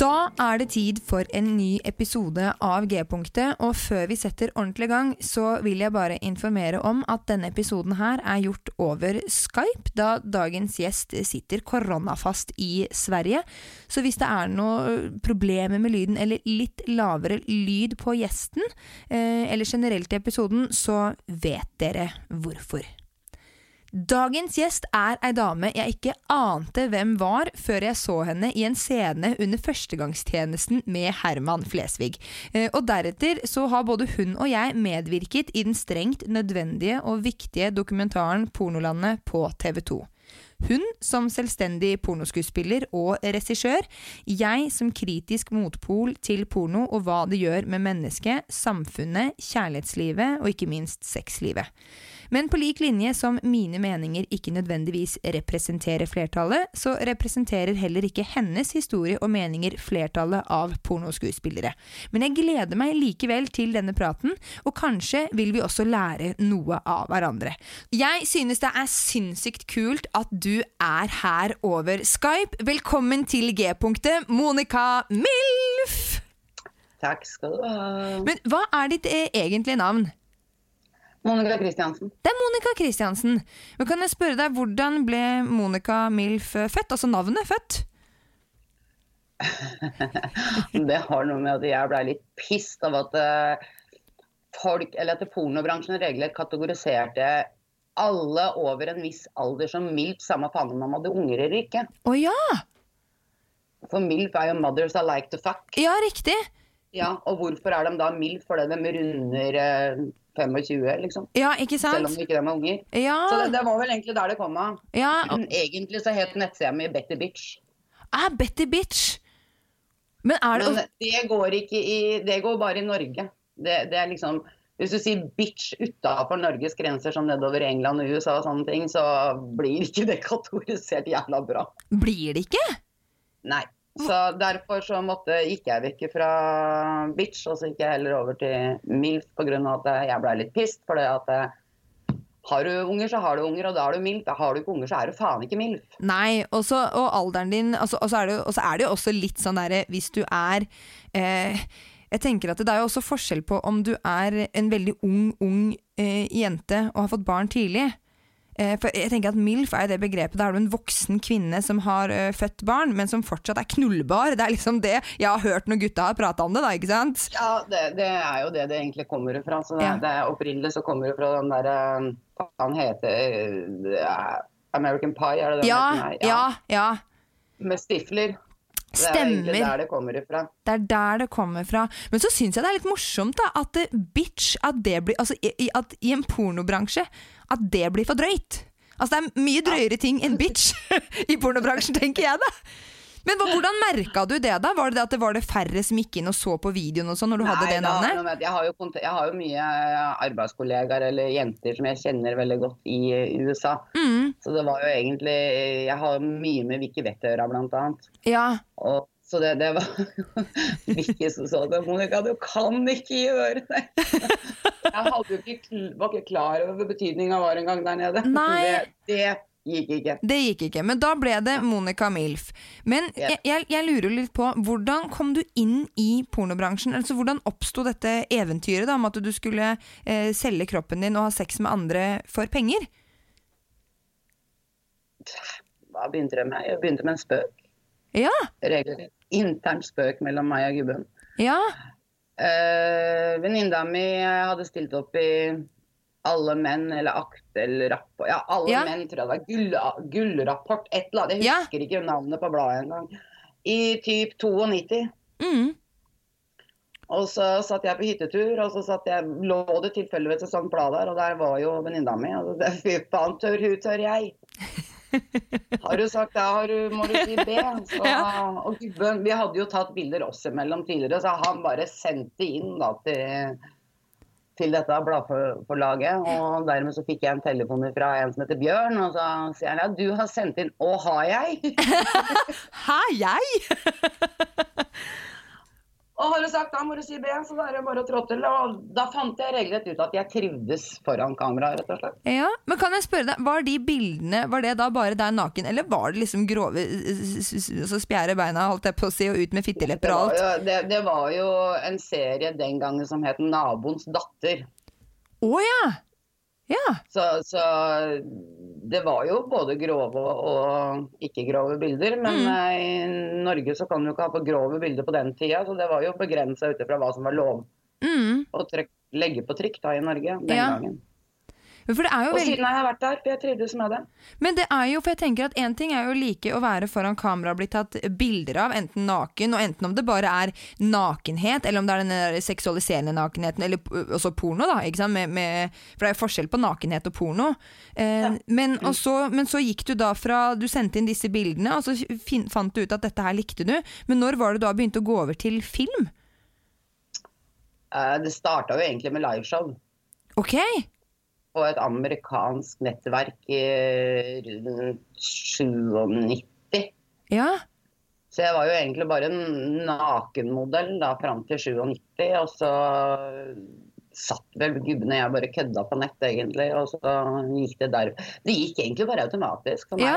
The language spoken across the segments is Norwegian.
Da er det tid for en ny episode av G-punktet, og før vi setter ordentlig gang, så vil jeg bare informere om at denne episoden her er gjort over Skype, da dagens gjest sitter koronafast i Sverige. Så hvis det er noe problemer med lyden, eller litt lavere lyd på gjesten, eh, eller generelt i episoden, så vet dere hvorfor. Dagens gjest er ei dame jeg ikke ante hvem var før jeg så henne i en scene under førstegangstjenesten med Herman Flesvig. Eh, Og deretter så har både hun og jeg medvirket i den strengt nødvendige og viktige dokumentaren Pornolandet på TV 2. Hun som selvstendig pornoskuespiller og regissør, jeg som kritisk motpol til porno og hva det gjør med mennesket, samfunnet, kjærlighetslivet og ikke minst sexlivet. Men på lik linje som mine meninger ikke nødvendigvis representerer flertallet, så representerer heller ikke hennes historie og meninger flertallet av pornoskuespillere. Men jeg gleder meg likevel til denne praten, og kanskje vil vi også lære noe av hverandre. Jeg synes det er sinnssykt kult at du er her over Skype. Velkommen til G-punktet, Monica Milf! Takk skal du ha. Men hva er ditt eh, egentlige navn? Monica Kristiansen. Det er Monica Kristiansen. Men kan jeg spørre deg, hvordan ble Monica Milf eh, født? Altså navnet født? Det har noe med at jeg blei litt pissed av at eh, folk, eller at pornobransjen regler kategoriserte alle over en viss alder som MILF, samme faen om man hadde unger eller ikke. Å ja! For MILF er jo 'mothers I like to fuck'. Ja, riktig. Ja, Og hvorfor er de da MILF? Fordi de runder eh, 25, liksom. Ja, ikke sant? Selv om om ikke de er unger. Så det, Ja, det var vel egentlig der det kom av. ja. Egentlig så het nettsida mi Betty Bitch. Ah, Betty Bitch. Men er det Men det går ikke i Det går bare i Norge. Det, det er liksom Hvis du sier bitch utafor Norges grenser, som nedover England og USA og sånne ting, så blir ikke det kategorisert jævla bra. Blir det ikke? Nei. Så derfor så måtte, gikk jeg vekk fra bitch, og så gikk jeg heller over til MILF pga. at jeg blei litt pissed. For at har du unger, så har du unger, og da er du MILF. Har du ikke unger, så er du faen ikke MILF. Nei, også, og alderen din altså, Og så er, er det jo også litt sånn derre Hvis du er eh, Jeg tenker at det er jo også forskjell på om du er en veldig ung, ung eh, jente og har fått barn tidlig. Eh, for jeg tenker at MILF er det begrepet. Da er du en voksen kvinne som har eh, født barn, men som fortsatt er knullbar. Det er liksom det jeg har hørt når gutta har prata om det, da, ikke sant? Ja, det, det er jo det det egentlig kommer fra. Så det, Ja. det er Opprinnelig så kommer det fra den derre han heter eh, American Pie, er det det? Ja? Ja, ja. Med stifler. Det er der det kommer ifra. Det er der det kommer fra. Men så syns jeg det er litt morsomt da, at eh, bitch at det blir, altså, i- at i en pornobransje at det blir for drøyt. Altså Det er mye drøyere ting enn bitch i pornobransjen, tenker jeg da. Men hvordan merka du det, da? Var det det at det var det færre som gikk inn og så på videoen og sånn når du Nei, hadde det navnet? Da, Jeg har, jo, jeg har jo mye eh, arbeidskollegaer eller jenter som jeg kjenner veldig godt i eh, USA. Mm, Så det var jo egentlig Jeg har mye med Vicky Vettøra, blant annet. ja. Og, så det, det var Vicky som sa det. Monica, du kan ikke gjøre det! Jeg ikke, var ikke klar over betydninga var engang der nede. Nei. Det, det gikk ikke. Det gikk ikke, men da ble det Monica Milf. Men Ja. jeg, jeg, jeg lurer litt på, hvordan kom du inn i pornobransjen? Altså, hvordan oppsto dette eventyret da, om at du skulle eh, selge kroppen din og ha sex med andre for penger? Hva begynte det med? Jeg begynte med en spøk. Ja, Regelrett intern spøk mellom meg og gubben. ja, Eh, Venninna mi hadde stilt opp i Alle menn eller Aktel rapport Ja, Alle Ja. menn, tror jeg det var. Gull, gullrapport, et eller annet. Jeg Ja. husker ikke navnet på bladet engang. I typ 92. mm, Og så satt jeg på hyttetur, og så satt jeg, lå det tilfeldigvis et sånt blad der, og der var jo venninna mi. Og det, fy faen, tør hun, tør jeg. Har du sagt det, har du, må du si B. Så, Ja. Og gubben, vi hadde jo tatt bilder oss imellom tidligere, så han bare sendte inn da til, til dette bladforlaget. Og dermed så fikk jeg en telefon fra en som heter Bjørn, og så sier han ja, du har sendt inn Å, har jeg? har jeg? Og har du sagt da må du si B, så da er det bare å trå til. Og da fant jeg regelrett ut at jeg trivdes foran kamera, rett og slett. Ja, men kan jeg spørre deg, var de bildene, var det da bare deg naken, eller var det liksom grove, så spjære beina, holdt jeg på å si, og ut med fittelepper og var, alt? jo, det, det var jo en serie den gangen som het Naboens datter. Å ja! Ja, Så, så det var jo både grove og ikke grove bilder. Men Mm. eh, i Norge så kan du ikke ha på grove bilder på den tida, så det var jo begrensa ut ifra hva som var lov mm. å trykk, legge på trykk da i Norge den Ja. gangen. For det er jo Og veldig siden har vært der, for jeg trivdes med det. Men det er jo, for jeg tenker at en ting er jo like å være foran kamera og bli tatt bilder av, enten naken, og enten om det bare er nakenhet, eller om det er den seksualiserende nakenheten, eller også porno, da, ikke sant, med, med, for det er jo forskjell på nakenhet og porno. Eh, men, og så, men så gikk du da fra, du sendte inn disse bildene, og så fin, fant du ut at dette her likte du, men når var det du da begynte å gå over til film? Eh, Det starta jo egentlig med liveshow. Ok, på et amerikansk nettverk i rundt 97. ja, Så jeg var jo egentlig bare en nakenmodell da fram til 97, og så satt vel gubbene jeg bare kødda på nett, egentlig, og så gikk det der. Det gikk egentlig bare automatisk for Ja.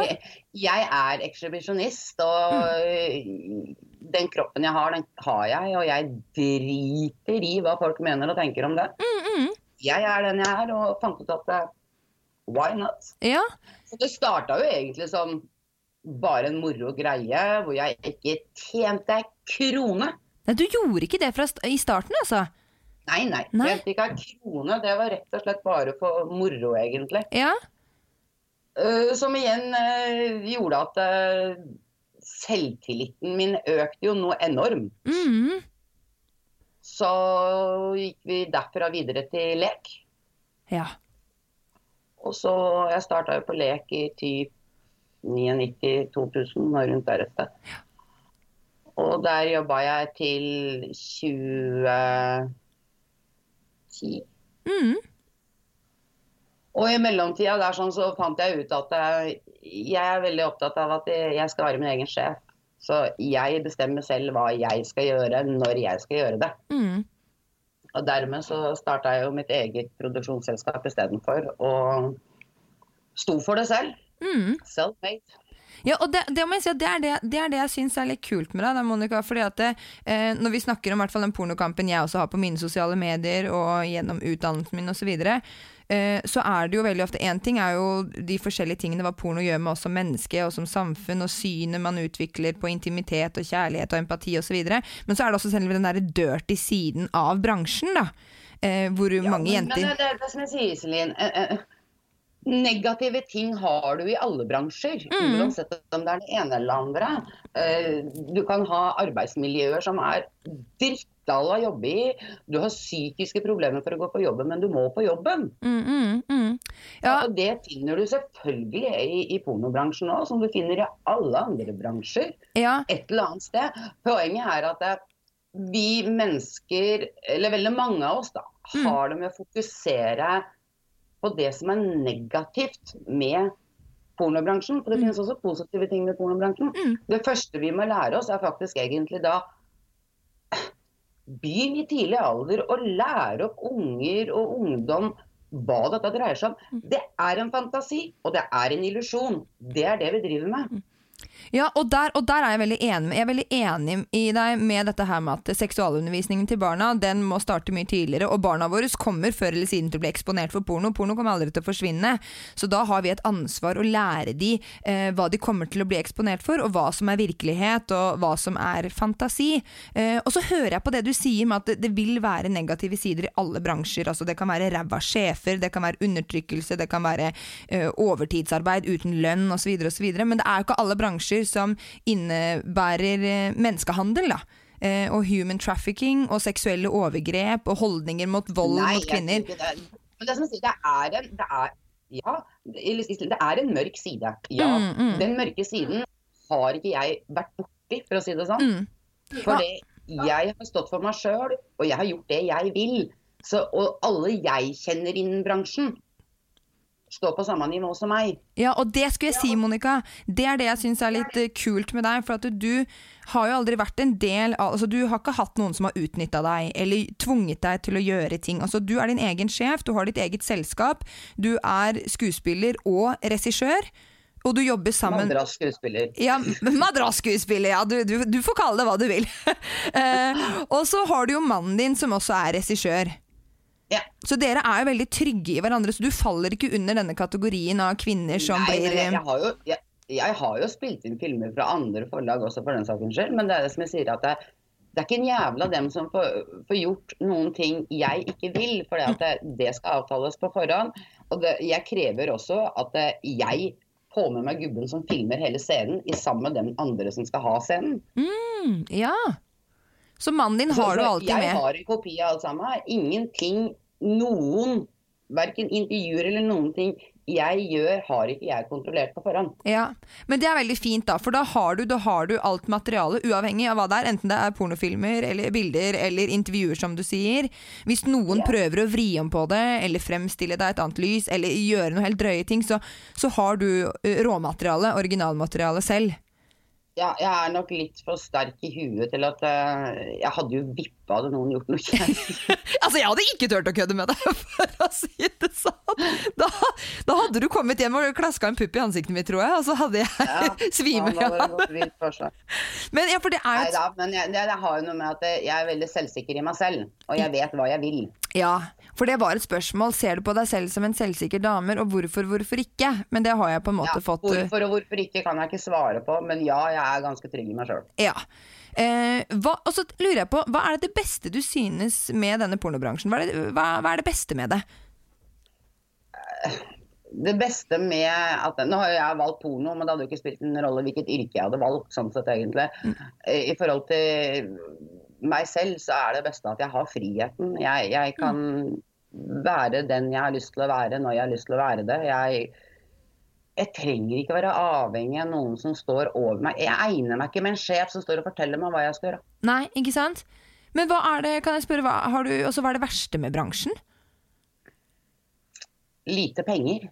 Jeg er ekshibisjonist, og den kroppen jeg har, den har jeg, og jeg driter i hva folk mener og tenker om det. Jeg er den jeg er, og fant ut at why not? ja, Så det starta jo egentlig som bare en moro greie, hvor jeg ikke tjente ei krone. Nei, du gjorde ikke det fra st i starten, altså? Nei, nei. Nei. Tjente ikke ei krone. Det var rett og slett bare for moro, egentlig. Ja, Uh, som igjen uh, gjorde at uh, selvtilliten min økte jo noe enormt. mhm, Så gikk vi derfra videre til lek. ja, Og så Jeg starta jo på lek i typ 99-2000, og rundt der et sted. Og der jobba jeg til 2010. Mm. Og i mellomtida der sånn, så fant jeg ut at jeg, jeg er veldig opptatt av at jeg skal være min egen sjef. Så jeg bestemmer selv hva jeg skal gjøre, når jeg skal gjøre det. Mm. Og dermed så starta jeg jo mitt eget produksjonsselskap istedenfor, og sto for det selv. Mm. Self-made. Ja, og det, det si det er det, det, er det jeg syns er litt kult med deg, da, Monica. fordi at eh, Når vi snakker om hvert fall den pornokampen jeg også har på mine sosiale medier og gjennom utdannelsen min osv., så, videre, så er det jo veldig ofte Én ting er jo de forskjellige tingene hva porno gjør med oss som menneske og som samfunn, og synet man utvikler på intimitet og kjærlighet og empati osv., men så er det også selve den derre dirty siden av bransjen, da. Eh, hvor mange men, jenter Men det, det som jeg sier, Iselin. Eh, eh, Negative ting har du i alle bransjer, Mm. uansett om det er det ene eller det andre. Eh, Du kan ha arbeidsmiljøer som er drittdale å jobbe i. Du har psykiske problemer for å gå på jobben, men du må på jobben. mm, mm, mm. Ja, Og det finner du selvfølgelig i, i pornobransjen òg, som du finner i alle andre bransjer. ja, Et eller annet sted. Poenget er at det, vi mennesker, eller veldig mange av oss, da, Mm. har det med å fokusere på det som er negativt med pornobransjen. For det finnes også positive ting med pornobransjen. Mm. Det første vi må lære oss, er faktisk egentlig da begynn i tidlig alder å lære opp unger og ungdom hva dette dreier seg om. Det er en fantasi, og det er en illusjon. Det er det vi driver med. Ja, og der, og der, er jeg veldig enig med Jeg er veldig enig i deg med dette her med at seksualundervisningen til barna den må starte mye tidligere. Og barna våre kommer før eller siden til å bli eksponert for porno. Porno kommer aldri til å forsvinne. Så da har vi et ansvar å lære de eh, hva de kommer til å bli eksponert for, og hva som er virkelighet, og hva som er fantasi. Eh, og så hører jeg på det du sier med at det, det vil være negative sider i alle bransjer. Altså det kan være ræva sjefer, det kan være undertrykkelse, det kan være eh, overtidsarbeid uten lønn osv. osv. Men det er jo ikke alle bransjer som innebærer eh, menneskehandel. da. Eh, og human trafficking og seksuelle overgrep og holdninger mot vold Nei, mot kvinner. Det, det, sier, det er en det er, Ja, det er en mørk side. Ja. Mm, mm. Den mørke siden har ikke jeg vært borti, for å si det sånn. Mm. Fordi jeg har stått for meg sjøl, og jeg har gjort det jeg vil. Så, og alle jeg kjenner innen bransjen, står på samme nivå som meg. Ja, og det skulle jeg si, Monica. Det er det jeg syns er litt uh, kult med deg. For at du har jo aldri vært en del av Altså, du har ikke hatt noen som har utnytta deg, eller tvunget deg til å gjøre ting. Altså, du er din egen sjef, du har ditt eget selskap, du er skuespiller og regissør. Og du jobber sammen Madrass-skuespiller. Ja, madrass-skuespiller, ja. Du, du, du, får kalle det hva du vil. uh, og så har du jo mannen din, som også er regissør. Ja. Så dere er jo veldig trygge i hverandre, så du faller ikke under denne kategorien av kvinner som Nei, blir jeg, jeg, har jo, jeg, jeg, har jo, spilt inn filmer fra andre forlag også, for den sakens skyld. Men det er det som jeg sier, at det, det er ikke en jævla dem som får, får, gjort noen ting jeg ikke vil. For det, det, skal avtales på forhånd. Og det, jeg krever også at jeg får med meg gubben som filmer hele scenen, i sammen med den andre som skal ha scenen. Mm, ja. Så mannen din har du alltid med? Jeg har en kopi av alt sammen. Ingenting noen, verken intervjuer eller noen ting jeg gjør, har ikke jeg kontrollert på forhånd. Ja, Men det er veldig fint, da, for da har du, da har du alt materialet, uavhengig av hva det er. Enten det er pornofilmer eller bilder eller intervjuer, som du sier. Hvis noen ja. prøver å vri om på det, eller fremstille deg et annet lys, eller gjøre noe helt drøye ting, så, så har du råmaterialet, originalmaterialet selv. Ja, jeg er nok litt for sterk i huet til at uh, Jeg hadde jo vippa hadde noen gjort noe kjent. altså, jeg hadde ikke turt å kødde med deg, for å si det sånn. Da, da hadde du kommet hjem og klaska en pupp i ansiktet mitt, tror jeg, og så hadde jeg ja, svimet av. Men, ja, for det er Nei da, men jeg, det, det, har jo noe med at jeg er veldig selvsikker i meg selv, og jeg vet hva jeg vil. Ja, for det var et spørsmål. Ser du på deg selv som en selvsikker dame, og hvorfor, hvorfor ikke? Men det har jeg på en måte ja, fått Hvorfor og hvorfor ikke kan jeg ikke svare på, men ja, jeg er ganske trygg i meg sjøl. Ja. Eh, hva, og så lurer jeg på, hva er det beste du synes med denne pornobransjen? Hva er det, hva, hva er det beste med det? Det beste med at Nå har jeg valgt porno, men det hadde jo ikke spilt en rolle hvilket yrke jeg hadde valgt. sånn sett egentlig. Mm. I forhold til meg selv så er det beste at jeg har friheten. Jeg, jeg kan mm. være den jeg har lyst til å være når jeg har lyst til å være det. Jeg, jeg trenger ikke være avhengig av noen som står over meg. Jeg egner meg ikke med en sjef som står og forteller meg hva jeg skal gjøre. Nei, ikke sant? Men hva er det, kan jeg spørre, hva, du, også, hva er det verste med bransjen? Lite penger.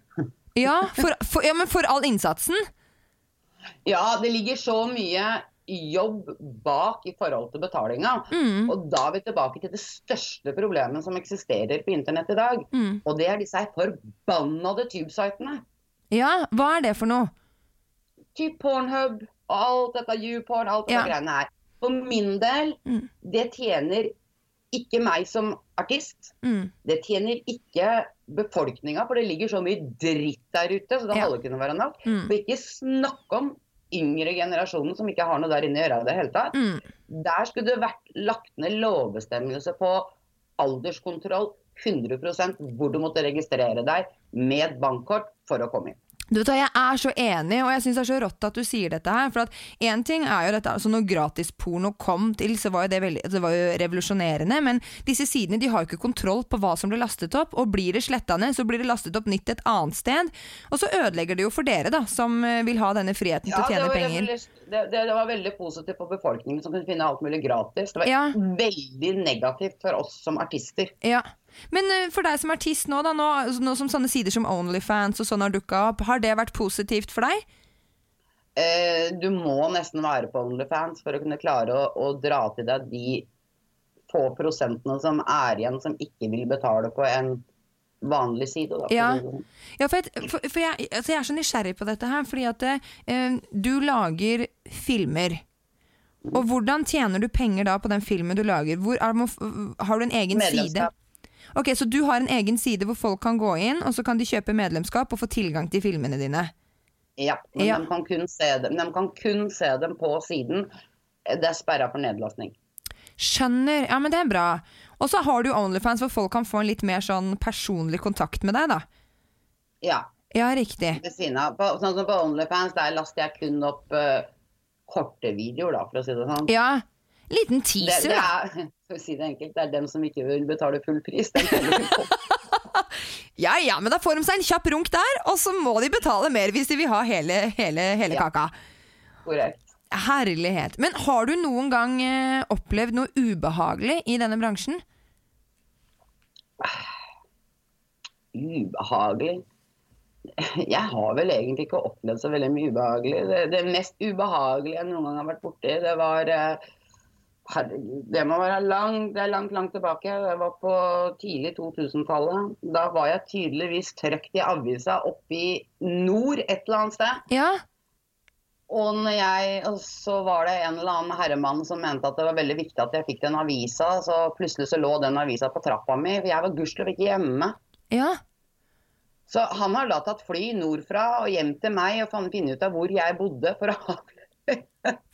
ja, for, for, ja, men for all innsatsen? Ja, det ligger så mye jobb bak i forhold til betalinga. Mm. Og da er vi tilbake til det største problemet som eksisterer på internett i dag. Mm. Og det er disse forbannede tube-sitene. Ja, hva er det for noe? Typ Pornhub og alt dette YouPorn, alt dette ja. greiene her. For min del, mm. det tjener ikke meg som artist. Mm. Det tjener ikke befolkninga, for det ligger så mye dritt der ute, så det ja. ikke å være nok. Mm. For ikke snakk om yngre generasjonen som ikke har noe der inne å gjøre i det hele tatt. Mm. Der skulle det vært lagt ned lovbestemmelse på alderskontroll 100% hvor du måtte registrere deg med bankkort for å komme inn. Du vet, Jeg er så enig, og jeg syns det er så rått at du sier dette her. For at én ting er jo dette, altså Når gratisporno kom til, så var jo det, veldig, det var jo revolusjonerende. Men disse sidene de har jo ikke kontroll på hva som blir lastet opp. Og blir det sletta ned, så blir det lastet opp nytt et annet sted. Og så ødelegger det jo for dere, da, som eh, vil ha denne friheten ja, til å tjene penger. Det, det, det, var veldig positivt for befolkningen som kunne finne alt mulig gratis. Det var ja. veldig negativt for oss som artister. Ja, men uh, for deg som artist nå, da, nå, nå, som sånne sider som Onlyfans og sånn har dukka opp, har det vært positivt for deg? Eh, du må nesten være på Onlyfans for å kunne klare å, å dra til deg de få prosentene som er igjen, som ikke vil betale på en vanlig side. Da, Ja. sånn. Ja, for, jeg, for, for jeg, altså jeg er så nysgjerrig på dette her, fordi at eh, du lager filmer. Og hvordan tjener du penger da på den filmen du lager? Hvor, er, har du en egen side? Ok, Så du har en egen side hvor folk kan gå inn, og så kan de kjøpe medlemskap og få tilgang til filmene dine? Ja, men Ja. De, kan kun se dem, de kan kun se dem på siden. Det er sperra for nedlastning. Skjønner. Ja, men det er bra. Og så har du Onlyfans hvor folk kan få en litt mer sånn personlig kontakt med deg, da. Ja, Ja, riktig. ved siden av. På, sånn som på Onlyfans, der laster jeg kun opp uh, korte videoer, da, for å si det sånn. Ja. Liten teaser, det da. er, for å si det enkelt, det er dem som ikke vil betale full pris. Ja ja, men da får de seg en kjapp runk der, og så må de betale mer hvis de vil ha hele, hele, hele Ja. kaka. Korrekt. Herlighet. Men har du noen gang eh, opplevd noe ubehagelig i denne bransjen? Ubehagelig. Jeg har vel egentlig ikke opplevd så veldig mye ubehagelig. Det, det mest ubehagelige jeg noen gang har vært borti, det var eh, Herregud, det må være langt, det er langt, langt tilbake. Det var på tidlig 2000-tallet. Da var jeg tydeligvis trøkt i avisa oppe i nord et eller annet sted. Ja. Og, når jeg, og så var det en eller annen herremann som mente at det var veldig viktig at jeg fikk den avisa. Så plutselig så lå den avisa på trappa mi, for jeg var gudskjelov ikke hjemme. Ja. Så han har da tatt fly nordfra og hjem til meg og funnet ut av hvor jeg bodde. for å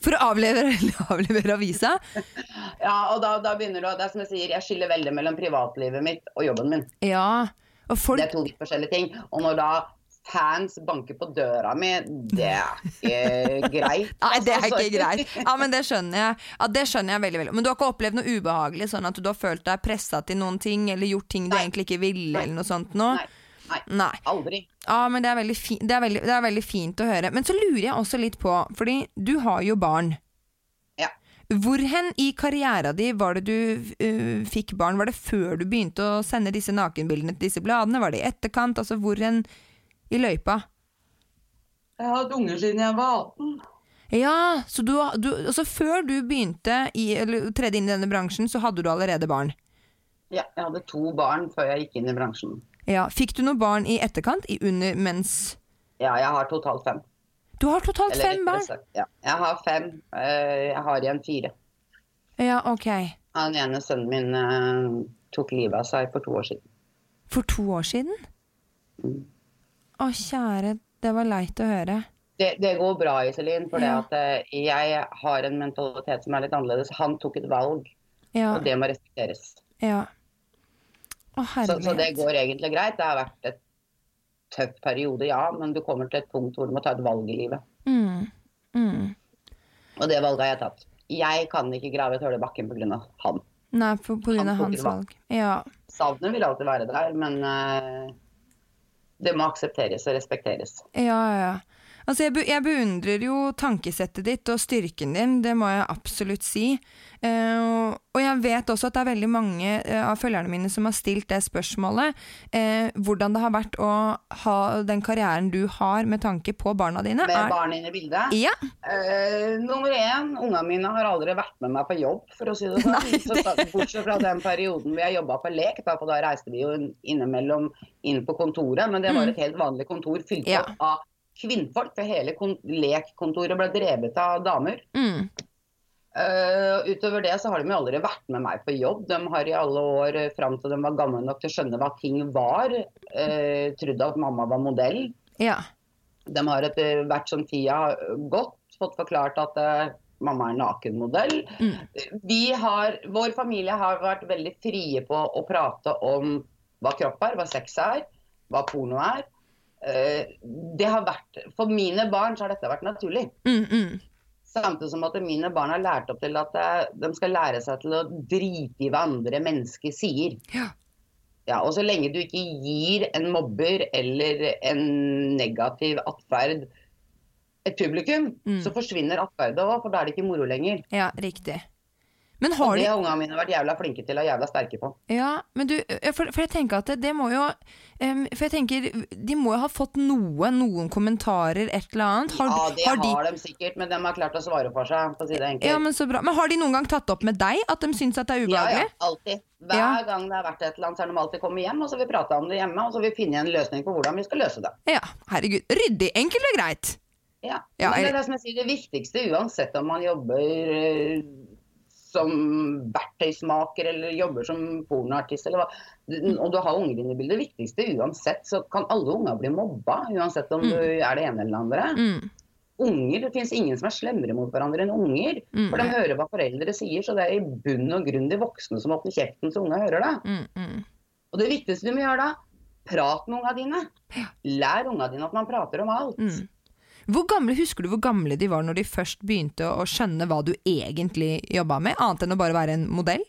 For å avlevere, avlevere avisa? Ja, og da, da begynner du det er som jeg sier, jeg skiller veldig mellom privatlivet mitt og jobben min. Ja. Og Det er to litt forskjellige ting. Og når da fans banker på døra mi, det er ikke greit. Nei, det er altså. ikke greit. Ja, men Det skjønner jeg Ja, det skjønner jeg veldig veldig Men du har ikke opplevd noe ubehagelig, sånn at du har følt deg pressa til noen ting, eller gjort ting du Nei. egentlig ikke ville, eller noe sånt nå? Nei, nei, Nei. aldri. Ja, men det er, det, er veldig, det er veldig fint å høre. Men så lurer jeg også litt på, fordi du har jo barn. Ja. Hvor hen i karriera di var det du uh, fikk barn? Var det før du begynte å sende disse nakenbildene til disse bladene? Var det i etterkant? Altså hvor hen i løypa? Jeg har hatt unger siden jeg var 18. Ja, så du, du, altså før du begynte i, eller tredde inn i denne bransjen, så hadde du allerede barn? Ja, jeg hadde to barn før jeg gikk inn i bransjen. Ja, Fikk du noen barn i etterkant? I under, mens Ja, jeg har totalt fem. Du har totalt Eller fem barn? Ja, jeg har fem. Eh, Jeg har igjen fire. Ja, ok. Han ene sønnen min eh, tok livet av seg for to år siden. For to år siden? Mm. Å, kjære, det var leit å høre. Det, det går bra, Iselin, for Ja. det at eh, jeg har en mentalitet som er litt annerledes. Han tok et valg, Ja, og det må respekteres. ja. Å, Så, så det går egentlig greit. Det har vært et tøff periode, ja, men du kommer til et punkt hvor du må ta et valg i livet. Mm. Mm. Og det valget har jeg tatt. Jeg kan ikke grave et hull i bakken pga. han. Nei, på, på grunn Han av hans valg. valg. Ja. Savnet vil alltid være der, men uh, det må aksepteres og respekteres. Ja, Ja, ja. Altså, jeg, jeg beundrer jo tankesettet ditt og styrken din, det må jeg absolutt si. Uh, og- jeg vet også at det er veldig mange uh, av følgerne mine som har stilt det spørsmålet. Uh, hvordan det har vært å ha den karrieren du har med tanke på barna dine. Med er- barn inne i bildet. Ja, nummer én, ungene mine har aldri vært med meg på jobb, for å si det sånn. Nei, Så, bortsett fra den perioden vi har jobba på lek, da, for da reiste vi jo innimellom inn på kontoret. Men det var et helt vanlig kontor fylt Mm. Ja. opp av kvinnfolk, for hele kon lekkontoret ble drevet av damer. mm, Uh, utover det så har de jo aldri vært med meg på jobb. De har i alle år eh, fram til de var gamle nok til å skjønne hva ting var, uh, trodd at mamma var modell. ja. De har etter hvert som tida gått fått forklart at uh, mamma er nakenmodell. Mm. Vi har, vår familie har vært veldig frie på å prate om hva kropp er, hva sex er, hva porno er. Eh, det har vært, For mine barn så har dette vært naturlig. Mm, mm. Samtidig som at mine barn har lært opp til at de skal lære seg til å drite i hva andre mennesker sier. Ja. Ja, og så lenge du ikke gir en mobber eller en negativ atferd et publikum, Mm. så forsvinner atferdet òg, for da er det ikke moro lenger. Ja, riktig. Men Og har det de ungene mine vært jævla flinke til og jævla sterke på. Ja, men du, for, for jeg tenker at det, det må jo um, For jeg tenker, de må jo ha fått noe, noen kommentarer, et eller annet. Har, ja, det har har, de, de sikkert, men de har klart å svare for seg, for å si det enkelt. ja, men så bra. Men har de noen gang tatt opp med deg at de syns at det er ubehagelig? ja, ja, alltid. Hver Ja. gang det har vært et eller annet, så har de alltid kommet hjem, og så har vi prata om det hjemme, og så har vi funnet en løsning på hvordan vi skal løse det. Ja, herregud. Ryddig, enkelt og greit. Ja. Ja, Men det er det som jeg sier, det viktigste, uansett om man jobber eh, som verktøysmaker eller jobber som pornoartist eller hva, Mm. og du har unger inne i bildet, det viktigste uansett, så kan alle unger bli mobba, uansett om Mm. du er det ene eller det andre. Mm, Unger, Det finnes ingen som er slemmere mot hverandre enn unger. Mm. For de hører hva foreldre sier, så det er i bunn og grunn de voksne som åpner kjeften så unge hører det. mm, mm. Og det viktigste du må gjøre da, prat med unga dine. Lær unga dine at man prater om alt. Hvor gamle, Husker du hvor gamle de var når de først begynte å skjønne hva du egentlig jobba med, annet enn å bare være en modell?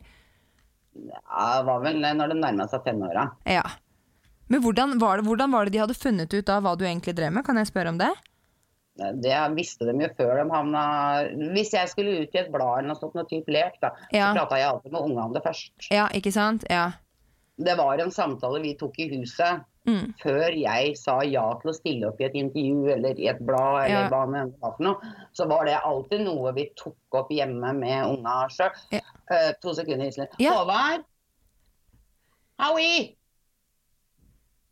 Ja, det var vel når de nærma seg tenåra. Ja. Men hvordan var, det, hvordan var det de hadde funnet ut av hva du egentlig drev med? Kan jeg spørre om det? Det visste de jo før de havna Hvis jeg skulle ut i et blad eller noe sånt, noe type lek, da, Ja. så prata jeg alltid med ungene om det først. Ja, ikke sant? Ja. Det var en samtale vi tok i huset Mm. før jeg sa ja til å stille opp i et intervju eller i et blad, eller Ja. hva det var for noe. Så var det alltid noe vi tok opp hjemme med unga sjøl. Ja. Uh, to sekunder, Iselin. Ja. Håvard? Howie?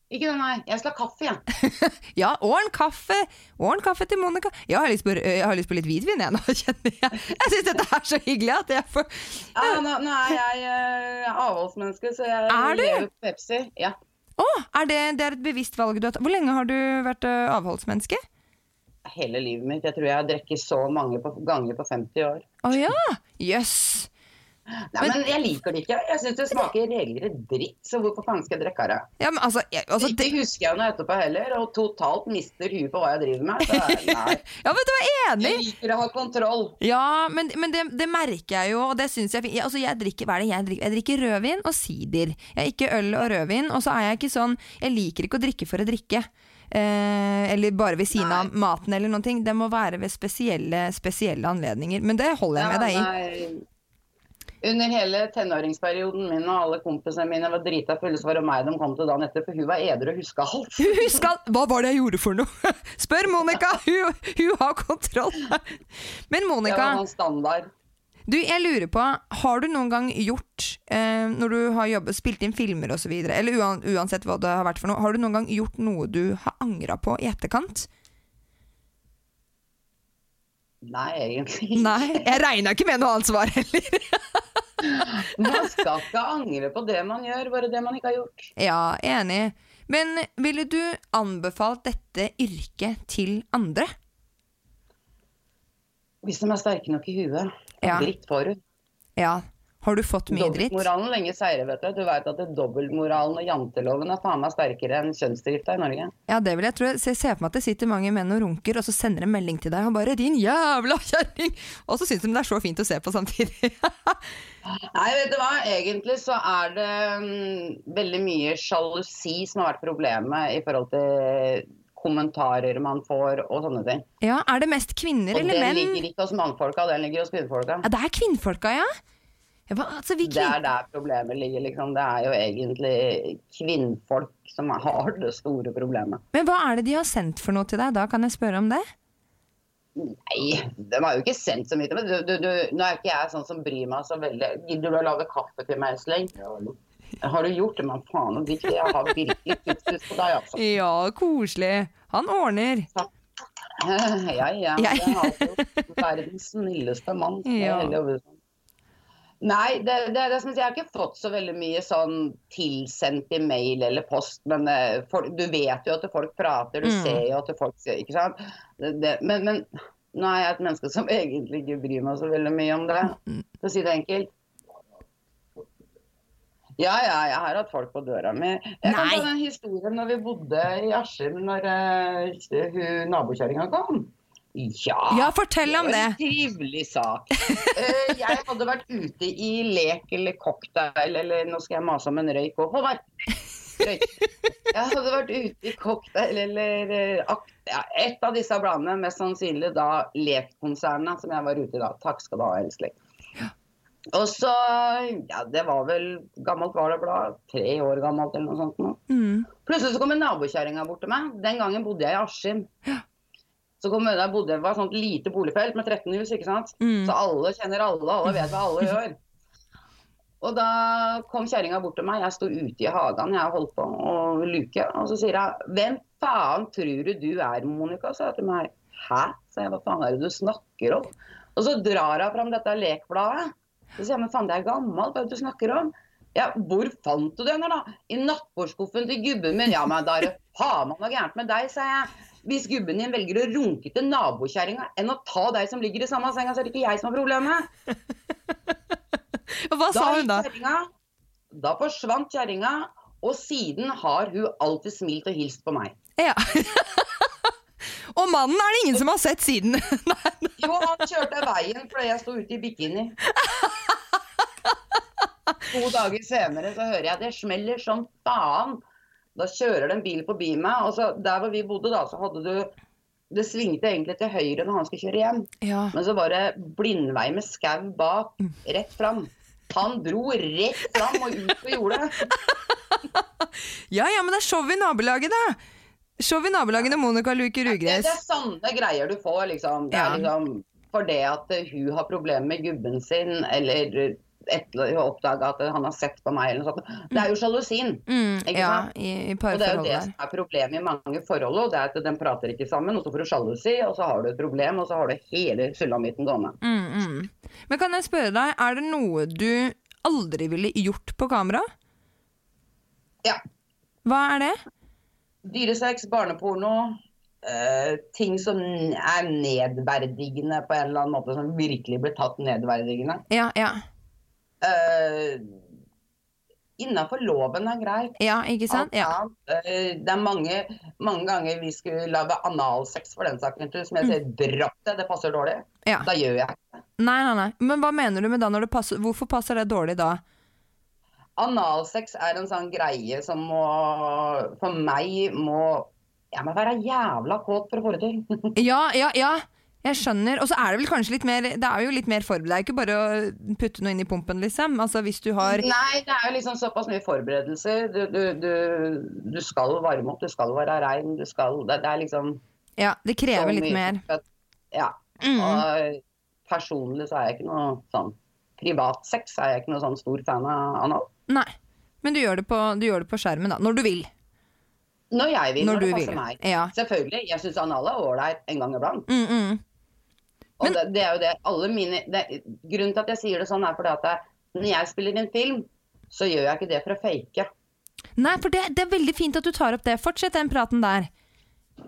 Ikke den her. Jeg skal ha kaffe, jeg. Ja, og en kaffe! Ordn kaffe til Monica. Jeg har lyst på, jeg har lyst på litt hvitvin, jeg nå, kjenner jeg. Jeg syns dette er så hyggelig at jeg får Ja, nå, nå er jeg uh, avholdsmenneske, så jeg Er du? lever på Pepsi. Ja. Å, er det, det er et bevisst valg du har tatt. Hvor lenge har du vært uh, avholdsmenneske? Hele livet mitt. Jeg tror jeg har drukket så mange på, ganger på 50 år. Å ja! Jøss. Nei, men jeg liker det ikke. Jeg syns det smaker regelrett dritt, så hvorfor faen skal jeg drikke det? Ja, men altså, jeg, altså Ikke husker jeg noe etterpå heller, og totalt mister huet på hva jeg driver med. Så nei. Ja, men du er enig! Jeg liker å ha kontroll. Ja, men, men det, det merker jeg jo, og det syns jeg altså jeg drikker, Hva er det jeg drikker? Jeg drikker rødvin og sider. Jeg er ikke øl og rødvin. Og så er jeg ikke sånn Jeg liker ikke å drikke for å drikke. Eh, eller bare ved siden av maten eller noen ting. Det må være ved spesielle, spesielle anledninger. Men det holder jeg med deg i. nei. Under hele tenåringsperioden min og alle kompisene mine var drita fulle, så var det meg de kom til dagen etter, for hun var edru og huska alt. Hun huska Hva var det jeg gjorde for noe? Spør Monica! Hun, hun har kontroll. Men Det var noen standard. du, jeg lurer på, har du noen gang gjort, eh, når du har jobbet, spilt inn filmer osv., eller uansett hva det har vært for noe, har du noen gang gjort noe du har angra på i etterkant? Nei, egentlig ikke. Nei, jeg regna ikke med noe annet svar heller. Man skal ikke angre på det man gjør, bare det man ikke har gjort. Ja, enig. Men ville du anbefalt dette yrket til andre? Hvis de er sterke nok i huet. Ja. Dritt får du. Ja. Har du fått mye dritt? Dobbeltmoralen lenge seirer, vet du. Du vet at det dobbeltmoralen og janteloven er faen meg sterkere enn kjønnsdrifta i Norge. Ja, det vil jeg tro. Se, se for meg at det sitter mange menn og runker, og så sender de melding til deg og bare 'din jævla kjerring', og så syns de det er så fint å se på samtidig. Nei, vet du hva. Egentlig så er det mm, veldig mye sjalusi som har vært problemet i forhold til kommentarer man får og sånne ting. ja, Er det mest kvinner Og eller den menn? ligger ikke hos mannfolka, den ligger hos kvinnfolka. Ja, det er kvinnfolka, ja. hva, altså, vi Det er der problemet ligger, liksom. Det er jo egentlig kvinnfolk som har det store problemet. Men hva er det de har sendt for noe til deg? Da kan jeg spørre om det. Nei, de har jo ikke sendt så mye til meg. Du, du, du, nå er ikke jeg sånn som bryr meg så veldig. Gidder du å lage kaffe til meg, Iselin? Har du gjort det? Men faen, jeg har virkelig tidslyst på deg, altså. Ja, koselig. Han ordner. Ja, ja. Jeg- Jeg har jo verdens snilleste mann. Ja. Nei, det, det, det som jeg, har ikke fått så veldig mye sånn tilsendt i mail eller post, men eh, folk, du vet jo at folk prater, du Mm. ser jo at folk sier Ikke sant? Det, men, men nå er jeg et menneske som egentlig ikke bryr meg så veldig mye om det, for å si det enkelt. Ja, ja, jeg har hatt folk på døra mi. Jeg kan ta den historien når vi bodde i Askim, når uh, nabokjerringa kom. Ja, Ja, fortell om det en trivelig sak. Eh, jeg hadde vært ute i lek eller cocktail, eller nå skal jeg mase om en røyk òg. Håvard! Røyk. Jeg hadde vært ute i cocktail eller eh, ja, et av disse bladene, mest sannsynlig da Lekkonsernet som jeg var ute i da. Takk skal du ha, Elsling. Og så Ja, det var vel Gammelt var det blad? Tre år gammelt eller noe sånt. Nå. Mm. Plutselig så kommer nabokjerringa bort til meg. Den gangen bodde jeg i Askim. Så kommunen der bodde var et sånt lite boligfelt med 13 hus, ikke sant. Mm. Så alle kjenner alle, alle vet hva alle gjør. Og da kom kjerringa bort til meg. Jeg sto ute i hagen, jeg holdt på å luke. Og så sier hun 'Hvem faen tror du du er, Monica?' sa jeg til meg. 'Hæ?' sa jeg. 'Hva faen er det du snakker om?' Og så drar hun fram dette lekbladet. Så sier jeg 'Men faen, det er gammelt, hva er det du snakker om?' Ja, hvor fant du den, da? I nattbordskuffen til gubben min. Ja, men da er det faen meg noe gærent med deg, sa jeg. Hvis gubben din velger å runke til nabokjerringa enn å ta deg som ligger i samme senga, så er det ikke jeg som har problemet. Hva sa hun da? Kjæringa, Da forsvant kjerringa, og siden har hun alltid smilt og hilst på meg. Ja. Og mannen er det ingen som har sett siden. Nei. Jo, han kjørte veien fordi jeg sto ute i bikini. To dager senere så hører jeg det smeller som faen. Da kjører det en bil forbi meg, og så der hvor vi bodde da, så hadde du Det svingte egentlig til høyre når han skulle kjøre hjem, Ja. men så var det blindvei med skau bak, rett fram. Han dro rett fram og ut på jordet. ja ja, men det er show i nabolaget, da! Show i nabolaget når Monica luker Det, ugress. det er sanne greier du får, liksom. Det er liksom for det at hun har problemer med gubben sin, eller etter å oppdage at han har sett på meg, eller noe sånt. Det er jo sjalusien. Mm, ja, i, i Og det er jo det som er problemet i mange forhold, og det er at de prater ikke sammen, og så får du sjalusi, og så har du et problem, og så har du hele sulamitten gående. Mm, mm. Men kan jeg spørre deg, er det noe du aldri ville gjort på kamera? Ja. Hva er det? Dyresex, barneporno, Uh, ting som er nedverdigende på en eller annen måte, som virkelig blir tatt nedverdigende. Ja, ja. Uh, Innafor loven er greit. Ja, ikke sant? Ja. eh, Det er mange, mange ganger vi skulle lage analsex for den saken, som jeg sier dropp det, det passer dårlig. ja. Da gjør jeg ikke det. Nei, nei, nei. Men hva mener du med da når det passer Hvorfor passer det dårlig da? Analsex er en sånn greie som må For meg må Jeg må være jævla kåt for å få det til. Ja, ja, ja. Jeg skjønner. Og så er det vel kanskje litt mer Det er jo litt mer forberedt. Det er jo ikke bare å putte noe inn i pumpen, liksom. Altså hvis du har Nei, det er jo liksom såpass mye forberedelser. Du, du, du, du skal varme opp, du skal være rein, du skal Det, det er liksom Ja, det krever litt mer. Ja. Mm. Og personlig så er jeg ikke noe sånn Privatsex er jeg ikke noe sånn stor fan av anal. Nei. Men du gjør, det på, du gjør det på skjermen, da. Når du vil. Når jeg vil, Når når, det det vil, passer meg. ja. Selvfølgelig. Jeg syns anal er ålreit en gang iblant. Mm, mm. Og det, det er jo det alle mine det, Grunnen til at jeg sier det sånn, er fordi at jeg, når jeg spiller en film, så gjør jeg ikke det for å fake. Nei, for det, det er veldig fint at du tar opp det. Fortsett den praten der.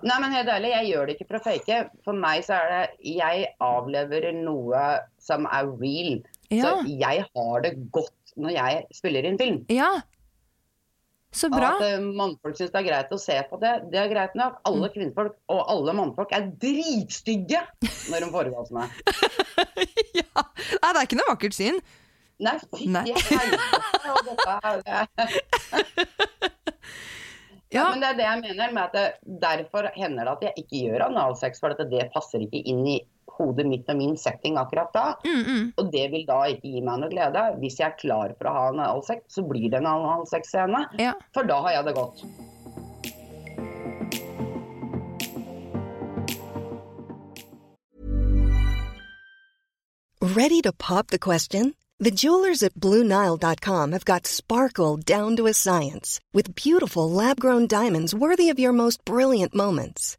Nei, men helt ærlig, jeg gjør det ikke for å fake. For meg så er det Jeg avleverer noe som er real. Ja. Så jeg har det godt når jeg spiller inn film. Ja. Så bra. At eh, mannfolk syns det er greit å se på det, det er greit nok. Mm. Alle kvinnfolk og alle mannfolk er dritstygge når de foregår med ja. Nei, det er ikke noe vakkert syn. Nei, fy Nei. helvete. og dette er- Ja. Men det er det jeg mener med at det, derfor hender det at jeg ikke gjør analsex, for at det passer ikke inn i hodet mitt og min setting akkurat da. Mm, mm. Og det vil da ikke gi meg noe glede. Hvis jeg er klar for å ha en analsex, så blir det en analsex-scene. Ja. For da har jeg det godt. Ready to pop the question? The jewelers at BlueNile.com have got sparkle down to a science with beautiful lab grown diamonds worthy of your most brilliant moments.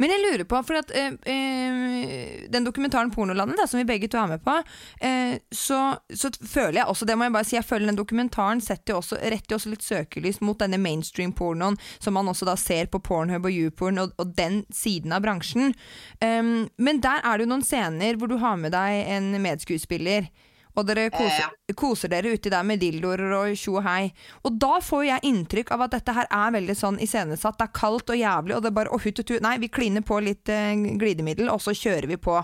Men jeg lurer på, for at eh, eh, den dokumentaren Pornolandet, da, som vi begge to er med på, eh, så, så føler jeg også, det må jeg bare si, jeg føler den dokumentaren setter også, retter også litt søkelys mot denne mainstream-pornoen, som man også da ser på Pornhub og YouPorn, og, og den siden av bransjen. Um, men der er det jo noen scener hvor du har med deg en medskuespiller. Og dere koser, koser dere uti der med dildoer og tjo og hei. Og da får jeg inntrykk av at dette her er veldig sånn iscenesatt. Det er kaldt og jævlig, og det er bare å hutt og tu. Nei, vi kliner på litt eh, glidemiddel, og så kjører vi på.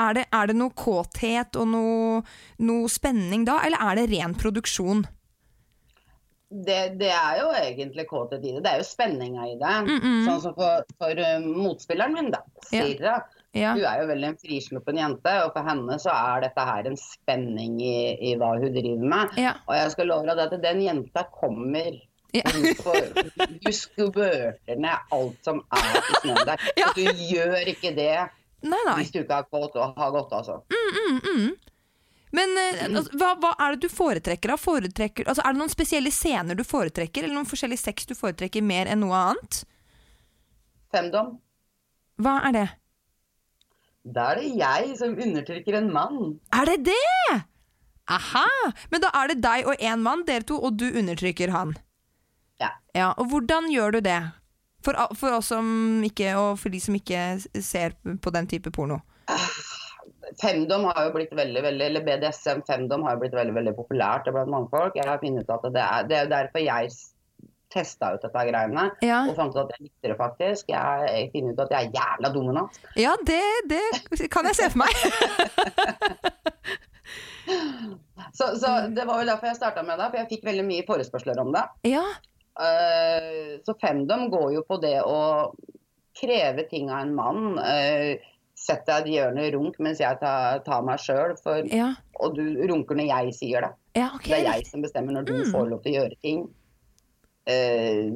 Er det, er det noe kåthet og noe, noe, spenning da, eller er det ren produksjon? Det, det er jo egentlig kåthet i det. Det er jo spenninga i det. Mm -mm. Sånn som for, for uh, motspilleren min, da. Sira. Ja. Ja. Hun er jo veldig en frisluppen jente, og for henne så er dette her en spenning i, i hva hun driver med. Ja. Og jeg skal love deg at den jenta kommer. Du skvørter ned alt som er i snøen der. Du gjør ikke det nei, nei. hvis du ikke har kåt og har gått, altså. Mm, mm, mm. Men eh, altså, hva, hva, er det du foretrekker? foretrekker altså, er det noen spesielle scener du foretrekker, eller noen forskjellige sex du foretrekker mer enn noe annet? Femdom. Hva er det? Da er det jeg som undertrykker en mann. Er det det? Aha! Men da er det deg og én mann, dere to, og du undertrykker han. Ja. ja og hvordan gjør du det? For, for, oss som ikke, og for de som ikke ser på den type porno. Femdom har jo blitt veldig, veldig, eller BDSM femdom har jo blitt veldig veldig populært blant mange folk. Jeg har funnet ut at det er, det er derfor jeg testa ut dette greiene ja. og fant ut at jeg likte det faktisk. Jeg, finner ut at jeg er jævla dominant. Ja, det, det kan jeg se for meg. så, så, det var jo derfor jeg starta med det, for jeg fikk veldig mye forespørsler om det. Ja. Uh, så femdom går jo på det å kreve ting av en mann. Uh, Sett deg et hjørne runk mens jeg tar, tar meg sjøl, ja. og du runker når jeg sier det. Ja, okay. Det er jeg som bestemmer når du mm. får lov til å gjøre ting Uh,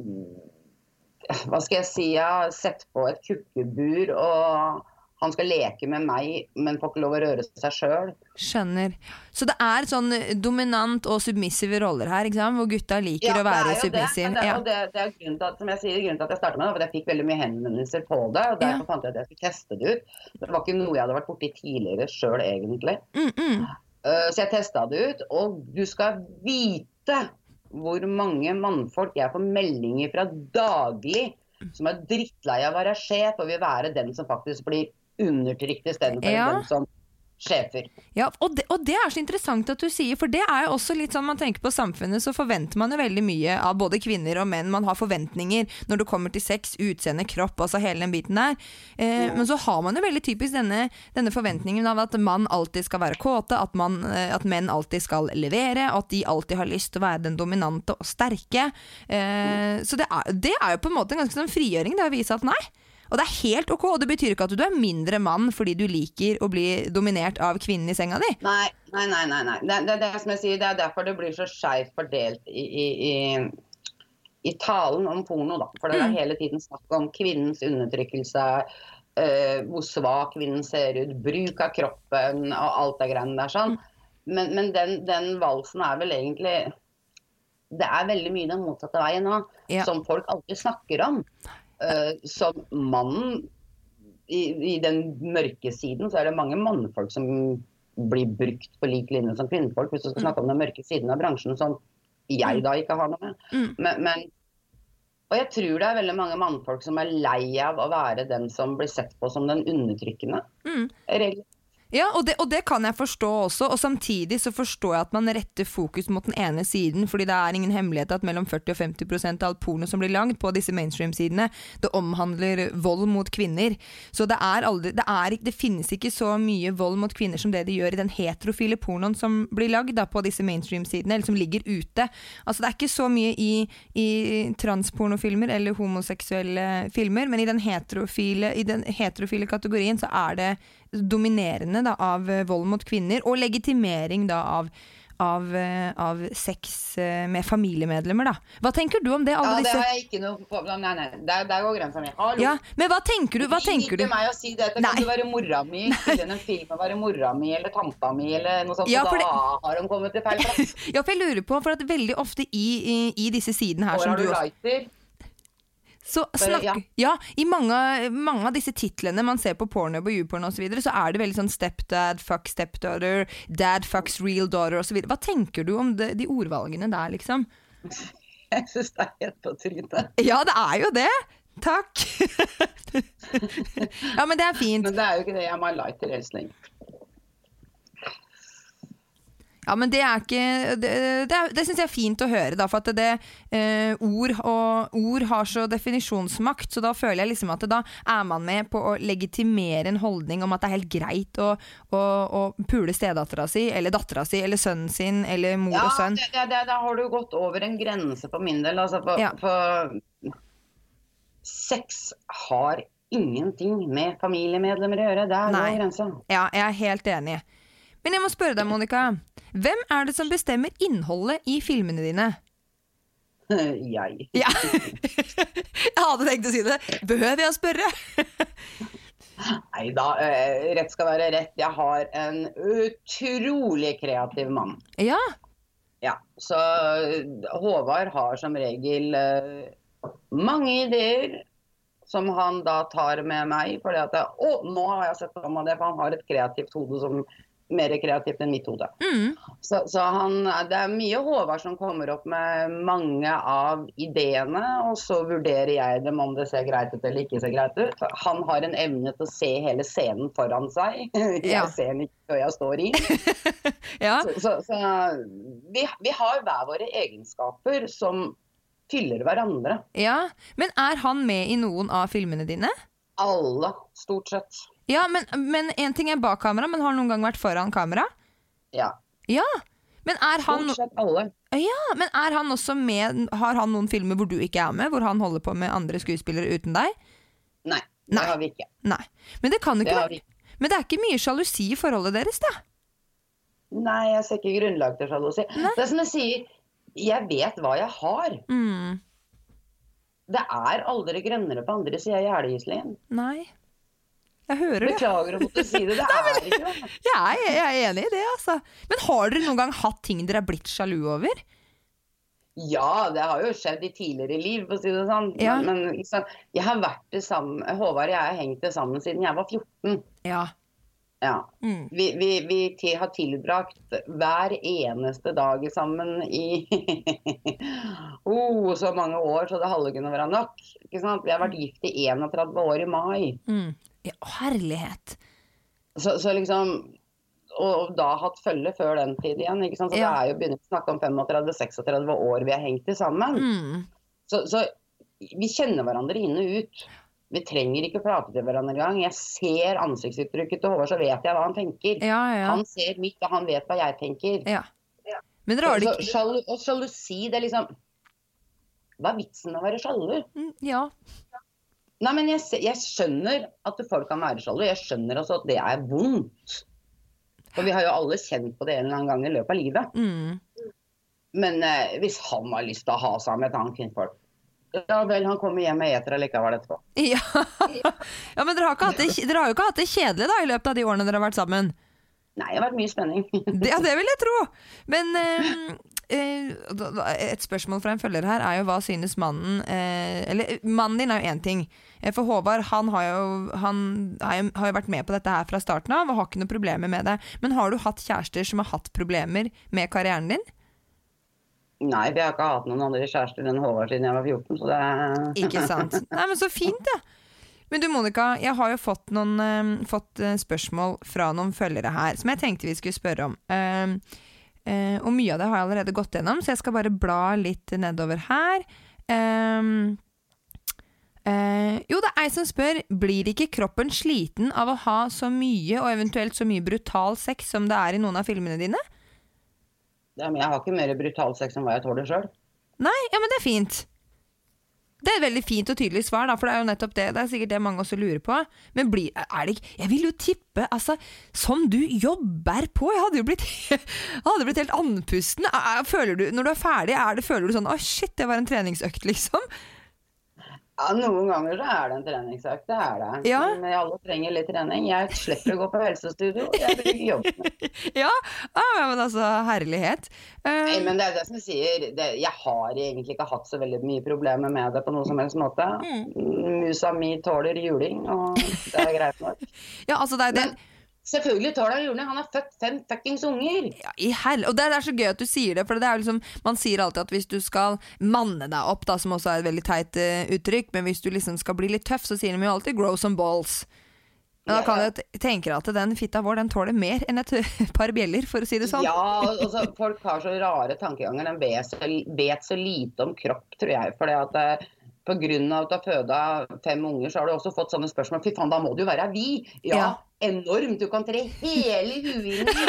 Hva skal jeg si? Jeg har sett på et kukkebur, og han skal leke med meg, men får ikke lov å røre seg sjøl. Skjønner. Så det er sånn dominant og submissive roller her, ikke sant? hvor gutta liker ja, å være submissive? Det, ja. det, det, er grunnen til at, som jeg sier, grunnen til at jeg starta med det, for jeg fikk veldig mye henvendelser på det. og Derfor ja. fant jeg at jeg skulle teste det ut. Det var ikke noe jeg hadde vært borti tidligere sjøl, egentlig. Mm -mm. Uh, så jeg testa det ut, og du skal vite hvor mange mannfolk jeg får meldinger fra daglig som er drittlei av å være sjef og vil være den som faktisk blir undertrykt istedenfor ja. dem som sjefer. Ja, og det, og det, er så interessant at du sier, for det er jo også litt sånn man tenker på samfunnet, så forventer man jo veldig mye av både kvinner og menn. Man har forventninger når det kommer til sex, utseende, kropp, altså hele den biten der. Eh, mm. Men så har man jo veldig typisk denne, denne, forventningen av at mann alltid skal være kåte, at, man, eh, at, menn alltid skal levere, at de alltid har lyst til å være den dominante og sterke. Eh, så det er, det er, jo på en måte en ganske sånn frigjøring, det å vise at nei. Og det er helt ok, og det betyr ikke at du er mindre mann fordi du liker å bli dominert av kvinnen i senga di. Nei, nei, nei. nei, nei. Det, det, det, som jeg sier, det er derfor det blir så skeivt fordelt i, i, i, i, talen om porno. Da. For det er mm. hele tiden snakk om kvinnens undertrykkelse, uh, hvor svak kvinnen ser ut, bruk av kroppen og alt det greiene der sånn. Men, men den, den, valsen er vel egentlig Det er veldig mye den motsatte veien nå, ja. som folk alltid snakker om som mannen i, i, den mørke siden, så er det mange mannfolk som blir brukt på lik linje som kvinnefolk, hvis du skal snakke om den mørke siden av bransjen, som jeg da ikke har noe med. Mm. Men, men, og jeg tror det er veldig mange mannfolk som er lei av å være den som blir sett på som den undertrykkende. Mm. Ja, og det, og det, kan jeg forstå også, og samtidig så forstår jeg at man retter fokus mot den ene siden, fordi det er ingen hemmelighet at mellom 40 og 50% av alt porno som blir langt på disse mainstream-sidene, det omhandler vold mot kvinner. Så det er aldri det, er, det, finnes ikke så mye vold mot kvinner som det de gjør i den heterofile pornoen som blir lagd på disse mainstream-sidene, eller som ligger ute. Altså det er ikke så mye i, i transpornofilmer eller homoseksuelle filmer, men i den heterofile, i den heterofile kategorien så er det dominerende da, av eh, vold mot kvinner, og legitimering da, av, av, eh, av, sex eh, med familiemedlemmer, da. Hva tenker du om det? ja, det har jeg ikke noe på Nei, nei, der, der går grensa mi. Ja, men hva tenker du? Hva tenker du? meg å si det. Kan du være mora mi? Spille en film og være mora mi eller tanta mi eller noe sånt, ja, og da det... har hun kommet til feil plass. ja, for jeg lurer på, for at veldig ofte i, i, i disse sidene her Hvor som du, du lighter? Så Bare, snakk, ja. I mange, mange av disse titlene man ser på Pornhub og YouPorn osv., så, videre, så er det veldig sånn stepdad, fuck stepdaughter, dad fucks real daughter osv. Hva tenker du om de, de ordvalgene der, liksom? Jeg syns det er helt på trynet. Ja, det er jo det! Takk! ja, men det er fint. Men det er jo ikke det jeg my light til helst lenger. Ja, men det er ikke Det, det, er- det syns jeg er fint å høre, da, for at det, eh, ord, og, ord har så definisjonsmakt, så da føler jeg liksom at da er man med på å legitimere en holdning om at det er helt greit å, å, å pule stedattera si, eller dattera si, eller sønnen sin, eller mor Ja, og sønn. det, det, det, da har du gått over en grense for min del. Altså, for, Ja. for sex har ingenting med familiemedlemmer å gjøre. Det er Nei. jo grensa. Ja, jeg er helt enig. Men jeg må spørre deg, Monica. Hvem er det som bestemmer innholdet i filmene dine? Jeg. Ja. jeg hadde tenkt å si det. Behøver jeg å spørre? Nei da, eh, rett skal være rett. Jeg har en utrolig kreativ mann. Ja. Ja, så Håvard har som regel eh, mange ideer som han da tar med meg. Fordi at Å, nå har jeg sett ham av det, for han har et kreativt hode som mer kreativt enn mitt hode. Mm. Så, så han, det er mye Håvard som kommer opp med mange av ideene, og så vurderer jeg dem om det ser greit ut eller ikke ser greit ut. Han har en evne til å se hele scenen foran seg. Jeg Ja. ser den ikke før jeg står i. ja. Så, så, så vi, vi har hver våre egenskaper som fyller hverandre. Ja, Men er han med i noen av filmene dine? Alle, stort sett. Ja, men, men en ting er bak kamera, men har han noen gang vært foran kamera? Ja, Ja. Men er han, stort sett alle. ja, men er han også med Har han noen filmer hvor du ikke er med? Hvor han holder på med andre skuespillere uten deg? Nei, det Nei. har vi ikke. Nei. Men det kan ikke Det være Men det er ikke mye sjalusi i forholdet deres, da? Nei, jeg ser ikke grunnlag til sjalusi. Nei. Det er som jeg sier, jeg vet hva jeg har. Mm. Det er aldri grønnere på andre sida av Nei. Jeg hører det. Beklager å måtte si det. Det er ikke det. Jeg jeg er enig i det, altså. Men har dere noen gang hatt ting dere er blitt sjalu over? Ja, det har jo skjedd i tidligere liv, for å si det sånn. Ja. Men, liksom, jeg har vært det sammen Håvard og jeg har hengt det sammen siden jeg var 14. Ja. Ja. Mm. Vi, vi, vi til, har tilbrakt hver eneste dag sammen i oh, så mange år så det halve kunne være nok. Vi har vært gift i 31 år i mai. Mm. Ja. Herlighet. Så, så liksom og, og da hatt følge før den tid igjen. Ikke sant? Så Ja. det er jo begynt å snakke om 35-36 år vi har hengt i sammen. Mm. Så, så vi kjenner hverandre inn og ut. Vi trenger ikke prate til hverandre engang. Jeg ser ansiktsuttrykket til Håvard, så vet jeg hva han tenker. Ja, ja. Han ser mitt, og han vet hva jeg tenker. ja. Men dere har det ikke og sjalusi, det er liksom Hva er vitsen med å være sjalu? Mm, Ja. Nei, men jeg, jeg skjønner at folk kan være skjoldet. Jeg skjønner også at det er vondt. For vi har jo alle kjent på det en eller annen gang i løpet av livet. Mm. Men eh, hvis han har lyst til å ha seg med et annet kvinnfolk Ja vel, han kommer hjem med eter allikevel etterpå. Ja. ja, men dere har, det, dere har jo ikke hatt det kjedelig da i løpet av de årene dere har vært sammen. Nei, det har vært mye spenning. Ja, det vil jeg tro. Men eh, et spørsmål fra en følger her er jo hva synes mannen eh, Eller mannen din er jo én ting. Eh, For Håvard han har jo, han har jo vært med på dette her fra starten av og har ikke noe problemer med det. Men har du hatt kjærester som har hatt problemer med karrieren din? Nei, vi har ikke hatt noen andre kjærester enn Håvard siden jeg var 14, så det er Ikke sant? Nei, men så fint, da. Men du Monica, jeg har jo fått noen eh, fått eh, spørsmål fra noen følgere her som jeg tenkte vi skulle spørre om. Eh, eh, og mye av det har jeg allerede gått gjennom, så jeg skal bare bla litt nedover her. Eh, eh, jo, det er ei som spør Blir ikke kroppen sliten av å ha så mye, og eventuelt så mye brutal sex som det er i noen av filmene dine? Ja, men jeg har ikke mer brutal sex enn hva jeg tåler sjøl. Nei, ja, men det er fint. Det er et veldig fint og tydelig svar, da, for det er jo nettopp det. Det er sikkert det mange også lurer på. Men blir, er det ikke Jeg vil jo tippe, altså, som du jobber på Jeg hadde jo blitt, hadde blitt helt andpusten. Er- er- Føler du, når du er ferdig, er det, føler du sånn Å, shit, det var en treningsøkt, liksom? Ja, Noen ganger så er det en treningssak, det er det. Ja. Men alle trenger litt trening. Jeg slipper å gå på helsestudio, jeg blir ikke jobbe. Ja, ja, men altså, herlighet. Uh... Nei, men det er det som sier. Det, jeg har egentlig ikke hatt så veldig mye problemer med det på noen som helst måte. Musa mi tåler juling, og det er greit nok. ja, altså, det er det. Men selvfølgelig tåler han juling. Han har født fem fuckings unger. Ja, i hell... Og det er, så gøy at du sier det, for det er liksom, man sier alltid at hvis du skal manne deg opp, da, som også er et veldig teit uh, uttrykk, men hvis du liksom skal bli litt tøff, så sier de jo alltid 'grow some balls'. Men da kan jeg tenke deg at den fitta vår den tåler mer enn et par bjeller, for å si det sånn. Ja, altså, folk har så rare tankeganger. De vet så, vet så lite om kropp, tror jeg. Fordi at eh, av at du har føda fem unger, så har du også fått sånne spørsmål. Fy faen, da må du jo være vi. Ja, Ja. Enormt. Du kan tre hele huet inn i.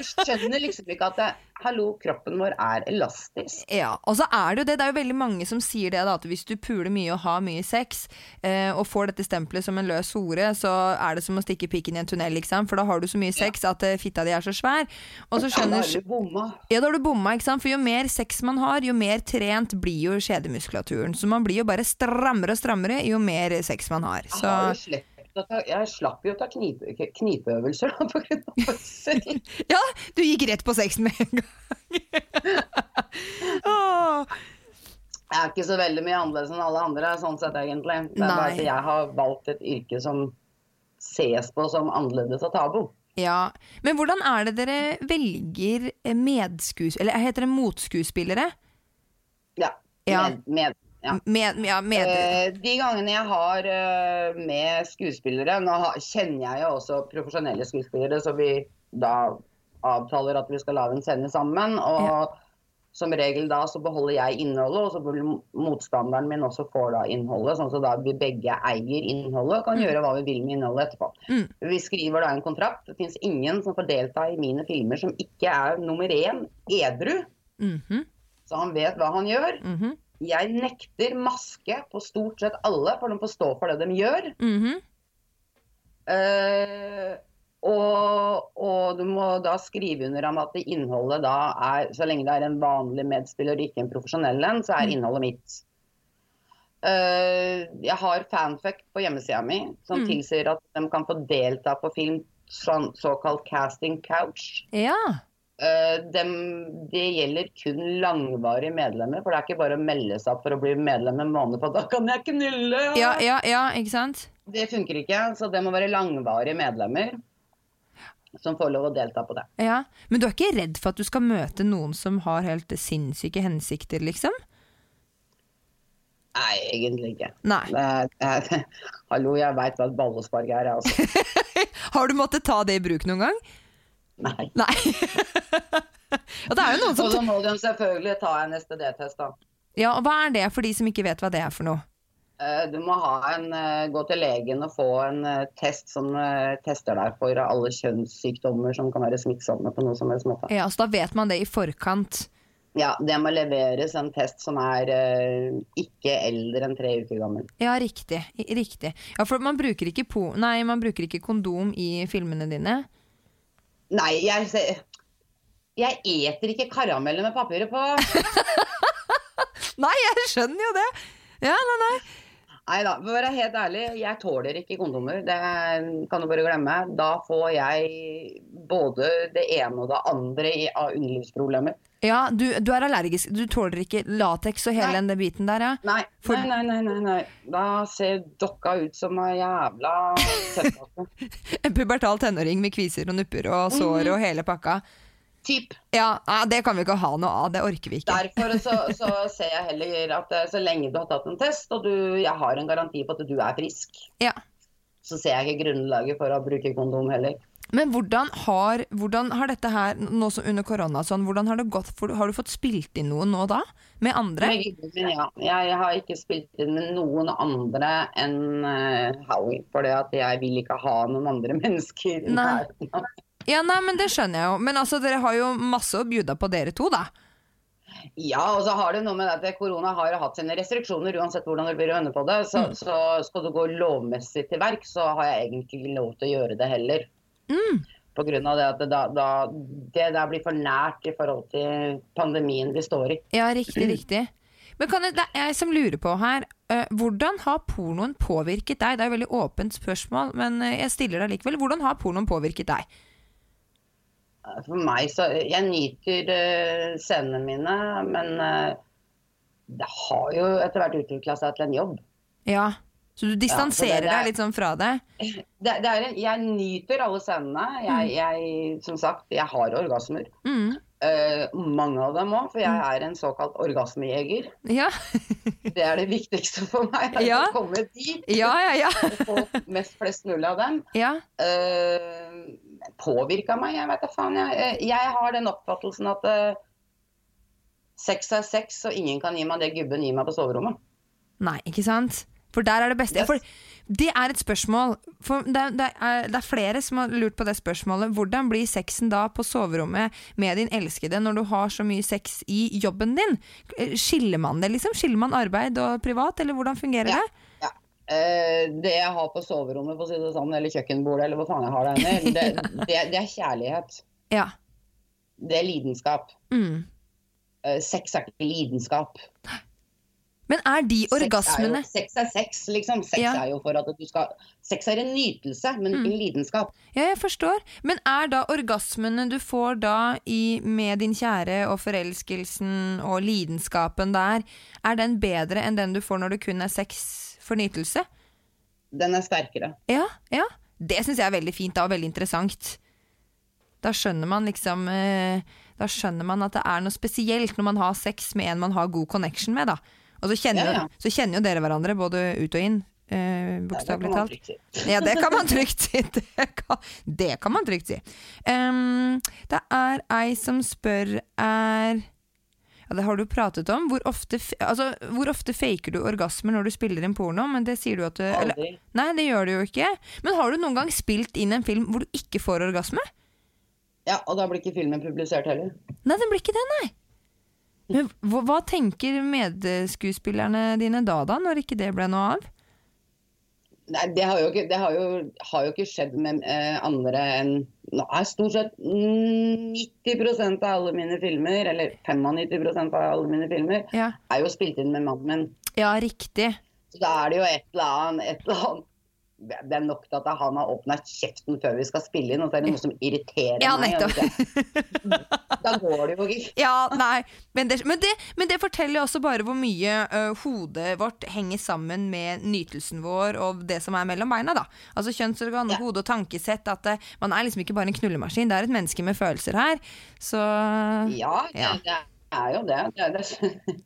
Du skjønner liksom ikke at det, hallo, kroppen vår er elastisk. Ja, og så er det jo det. Det er jo veldig mange som sier det, da, at hvis du puler mye og har mye sex, eh, og får dette stempelet som en løs hore, så er det som å stikke pikken i en tunnel, sant? For da har du så mye sex at eh, fitta di er så svær. Og så Ja, da skjønner har du bomma. Ja, da har du bomma, ikke sant? For jo mer sex man har, jo mer trent blir jo skjedemuskulaturen. Så man blir jo bare strammere og strammere jo mer sex man har. Jeg, har jo ta, jeg slapp jo å ta knipe, knipeøvelser da, på grunn av fødsel. ja, du gikk rett på sexen med en gang. Åh. Jeg er ikke så veldig mye annerledes enn alle andre, sånn sett egentlig. Det er bare at jeg har valgt et yrke som ses på som annerledes og tabu. Ja, Men hvordan er det dere velger medskuespillere Eller heter det motskuespillere? Ja. Ja. Med, med, ja. Med, ja, med, Eh, de gangene jeg har eh, med skuespillere Nå kjenner jeg jo også profesjonelle skuespillere, så vi da avtaler at vi skal lage en scene sammen. Og Ja. som regel da så beholder jeg innholdet, og så vil motstanderen min også få da innholdet. Sånn at da vi begge eier innholdet og kan gjøre hva vi vil med innholdet etterpå. Mm. Vi skriver da en kontrakt. Det fins ingen som får delta i mine filmer som ikke er nummer én edru. Mhm, Så han vet hva han gjør. mhm, Jeg nekter maske på stort sett alle, for de får stå for det de gjør. Mm -hmm. uh, og, og du må da skrive under om at det innholdet da er Så lenge det er en vanlig medspiller og ikke en profesjonell en, så er Mm. innholdet mitt. Uh, jeg har fanfuck på hjemmesida mi som Mm. tilsier at de kan få delta på film, sånn, såkalt casting couch. Ja. Eh, dem, det gjelder kun langvarige medlemmer, for det er ikke bare å melde seg opp for å bli medlem en måned på da kan jeg knulle! Ja, ja, ja, ikke sant? Det funker ikke, så det må være langvarige medlemmer som får lov å delta på det. Ja. Men du er ikke redd for at du skal møte noen som har helt sinnssyke hensikter, liksom? Nei, egentlig ikke. Nei. Hallo, jeg veit hva et ballespark er, jeg også. Har du måttet ta det i bruk noen gang? Nei. Nei. Og det er jo noen Og så må de selvfølgelig ta en STD-test, da. Ja, og hva er det for de som ikke vet hva det er for noe? Eh, Du må ha en, eh, gå til legen og få en eh, test som tester deg for alle kjønnssykdommer som kan være smittsomme på noe som helst måte. Ja, så da vet man det i forkant. Ja, det må leveres en test som er ikke eldre enn tre uker gammel. Ja, riktig. Riktig. Ja, for man bruker ikke, po nei, man bruker ikke kondom i filmene dine. Nei, jeg Jeg eter ikke karameller med papiret på. Nei, jeg skjønner jo det! Ja, nei, nei. Nei da, for å være helt ærlig, jeg tåler ikke kondomer. Det kan du bare glemme. Da får jeg både det ene og det andre av underlivsproblemer. Ja, du, du er allergisk. Du tåler ikke lateks og hele Nei. den biten der, ja. Nei, For- nei, nei, nei, nei. Da ser dokka ut som ei jævla søppelkasse. En pubertal tenåring med kviser og nupper og sår og hele pakka. Typ. Ja, det kan vi ikke ha noe av. Det orker vi ikke. Derfor så, så ser jeg heller at eh, så lenge du har tatt en test, og du, jeg har en garanti på at du er frisk, Ja. så ser jeg ikke grunnlaget for å bruke kondom heller. Men hvordan har, hvordan har dette her, nå som under korona, sånn, hvordan har det gått? Har du fått spilt inn noe nå da? Med andre? Ja. Jeg har ikke spilt inn med noen andre enn Howie. For jeg vil ikke ha noen andre mennesker. Nei. Ja, nei, men det skjønner jeg jo. Men altså, dere har jo masse å bjuda på dere to, da. Ja, og så har det noe med at korona har hatt sine restriksjoner uansett hvordan du blir vende på det. Så, Mm. så skal du gå lovmessig til verk, så har jeg egentlig ikke lov til å gjøre det heller. Mm. På grunn av det at det, da, da, det der blir for nært i forhold til pandemien vi står i. Ja, riktig, riktig. Men kan jeg, det er jeg som lurer på her, eh, hvordan har pornoen påvirket deg? Det er et veldig åpent spørsmål, men eh, jeg stiller deg likevel. Hvordan har pornoen påvirket deg? For meg så Jeg nyter uh, scenene mine, men uh, det har jo etter hvert utvikla seg til en jobb. Ja, Så du distanserer det er- deg litt sånn fra det? Det, det er en, jeg nyter alle scenene. Jeg, jeg, som sagt, jeg har orgasmer. Mm. Uh, mange av dem òg, for jeg er en såkalt orgasmejeger. Ja. Det er det viktigste for meg. er Ja. Å komme dit ja, ja, ja. få mest flest mulig av dem. ja. Uh, påvirka meg, jeg vet da faen. Jeg, Eh, jeg har den oppfattelsen at uh, sex er sex, og ingen kan gi meg det gubben gir meg på soverommet. Nei, ikke sant? For der er det beste. For det er et spørsmål. For det, det, er, det er flere som har lurt på det spørsmålet. Hvordan blir sexen da på soverommet med din elskede når du har så mye sex i jobben din? Eh, Skiller man det, liksom? Skiller man arbeid og privat, eller hvordan fungerer Ja. det? Ja. Eh, det jeg har på soverommet, på si sånn, eller kjøkkenbordet, eller hva faen jeg har der inne, det, det, det er kjærlighet. Ja. Det er lidenskap. Mm. Eh, sex er ikke lidenskap. Men er de Sex er jo- orgasmene Sex er sex, liksom. Sex Ja. er jo for at du skal Sex er en nytelse, men ikke en lidenskap. Ja, jeg forstår. Men er da orgasmene du får da i, med din kjære og forelskelsen og lidenskapen der, er den bedre enn den du får når det kun er sex for nytelse? Den er sterkere. Ja, ja. Det syns jeg er veldig fint da, og veldig interessant. Da skjønner man liksom eh, Da skjønner man at det er noe spesielt når man har sex med en man har god connection med, da. Og så kjenner, Ja, ja. Så kjenner jo dere hverandre både ut og inn, eh, bokstavelig talt. si. Ja, det kan man trygt si. Det kan, det kan man trygt si. Um, det er ei som spør er ja, Det har du pratet om. Hvor ofte, altså, hvor ofte faker du orgasmer når du spiller inn porno? Men det sier du at du, eller, Aldri. Nei, det gjør du jo ikke. Men har du noen gang spilt inn en film hvor du ikke får orgasme? Ja, og da blir ikke filmen publisert heller. Nei, det blir ikke det, nei. Men hva, hva tenker medskuespillerne dine da, da, når ikke det ble noe av? Nei, det har jo ikke, det har jo, har jo ikke skjedd med eh, andre enn Nå er stort sett 90 av alle mine filmer, eller 95 av alle mine filmer, Ja, er jo spilt inn med mannen min. ja riktig. Så da er det jo et eller annet, et eller annet Det er nok til at han har åpna kjeften før vi skal spille inn, og så er det noe som irriterer Ja, meg. Da går det jo ikke. Ja, nei, men det, men det, men det forteller også bare hvor mye ø, hodet vårt henger sammen med nytelsen vår og det som er mellom beina, da. Altså kjønnsorgan, Ja. hode og tankesett. At det, man er liksom ikke bare en knullemaskin, det er et menneske med følelser her. Så Ja, det, Ja. det er jo det. det, er det.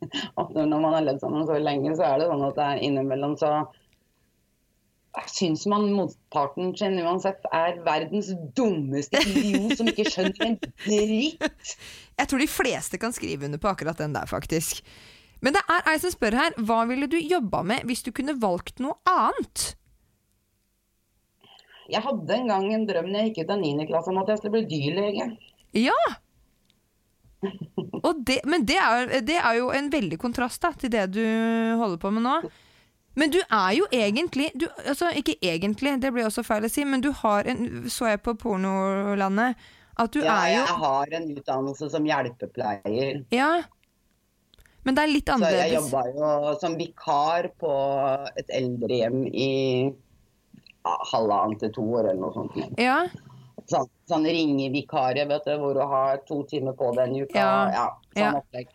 Når man har levd sammen så lenge, så er det sånn at det er innimellom så syns man motparten sin uansett er verdens dummeste idiot som ikke skjønner en dritt. jeg tror de fleste kan skrive under på akkurat den der, faktisk. Men det er ei som spør her, hva ville du jobba med hvis du kunne valgt noe annet? Jeg hadde en gang en drøm når jeg gikk ut av 9. klasse om at jeg skulle bli dyrlege. Ja! Det, men det er, det er jo en veldig kontrast da, til det du holder på med nå. Men du er jo egentlig du, altså Ikke egentlig, det blir også feil å si, men du har en Så jeg på pornolandet at du Ja, er jo jeg har en utdannelse som hjelpepleier. Ja. Men det er litt Så jeg annerledes. jobba jo som vikar på et eldrehjem i ja, halvannet til to år eller noe sånt. Ja. Sånn, sånn ringevikarie, vet du, hvor du har to timer på den uka. Ja. Ja, sånn Ja. opplegg.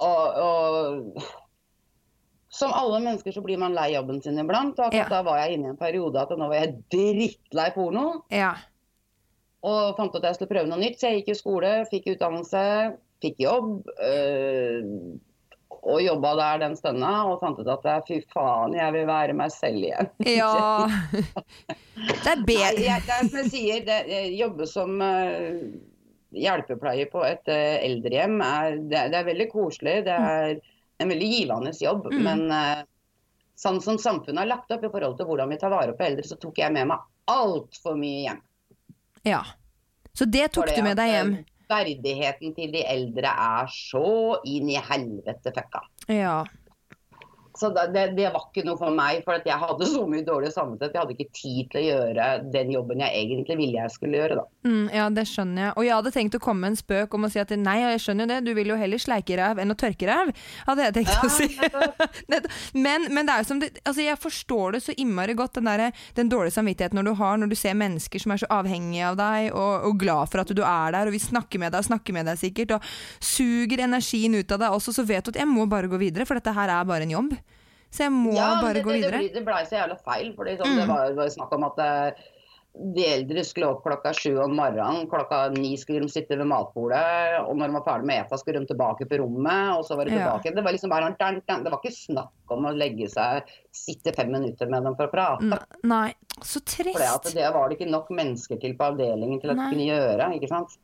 Og, og som alle mennesker så blir man lei jobben sin iblant. Og Ja. da var jeg inne i en periode at nå var jeg drittlei porno. ja. Og fant ut at jeg skulle prøve noe nytt. Så jeg gikk i skole, fikk utdannelse, fikk jobb. øh, og jobba der den stunda og fant ut at fy faen, jeg vil være meg selv igjen. ja. Det er Nei, bedre jeg, det er som jeg sier, det, jeg jobber som øh, hjelpepleier på et øh, eldrehjem. Er, det, det er veldig koselig. Det er en veldig givende jobb. Mm. Men øh, sånn som samfunnet har lagt opp i forhold til hvordan vi tar vare på eldre, så tok jeg med meg altfor mye hjem. Ja. Så det tok Fordi du med deg hjem? øh, Verdigheten til de eldre er så inn i helvete fucka. Ja. Så det, det, var ikke noe for meg, for at jeg hadde så mye dårlig samvittighet. Jeg hadde ikke tid til å gjøre den jobben jeg egentlig ville jeg skulle gjøre. da. Mm, ja, det skjønner jeg. Og jeg hadde tenkt å komme med en spøk om å si at nei, jeg skjønner det, du vil jo heller sleike ræv enn å tørke ræv, hadde jeg tenkt Ja, å si. men, men det er jo som det, altså jeg forstår det så innmari godt, den, der, den dårlige samvittigheten når du har når du ser mennesker som er så avhengige av deg, og, og glad for at du er der, og vil snakke med deg og snakke med deg sikkert, og suger energien ut av deg også, så vet du at jeg må bare gå videre, for dette her er bare en jobb. Så jeg må Ja, bare det, gå det, det, videre. ble- det blei så jævla feil. Fordi sånn, Mm. Det var, var snakk om at eh, de eldre skulle opp klokka sju om morgenen. Klokka ni skulle de sitte ved matbordet. Og når de var ferdig med ETA, skulle de tilbake på rommet. Og så var de Ja. Det var liksom bare dun. Det var ikke snakk om å legge seg, sitte fem minutter med dem for å prate. N- Nei, så For det, trist. det var det ikke nok mennesker til på avdelingen til at de kunne gjøre. ikke sant?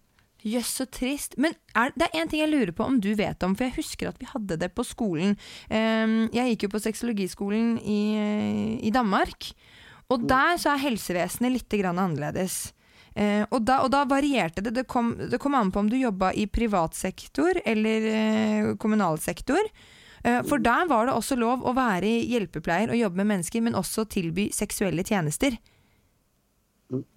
Jøss, så trist. Men er, det er én ting jeg lurer på om du vet om, for jeg husker at vi hadde det på skolen. Ehm, jeg gikk jo på sexologiskolen i, i Danmark, og der så er helsevesenet litt grann annerledes. Eh, og, da, og da varierte det. Det kom, det kom an på om du jobba i privat sektor eller eh, kommunal sektor. Eh, for der var det også lov å være hjelpepleier og jobbe med mennesker, men også tilby seksuelle tjenester.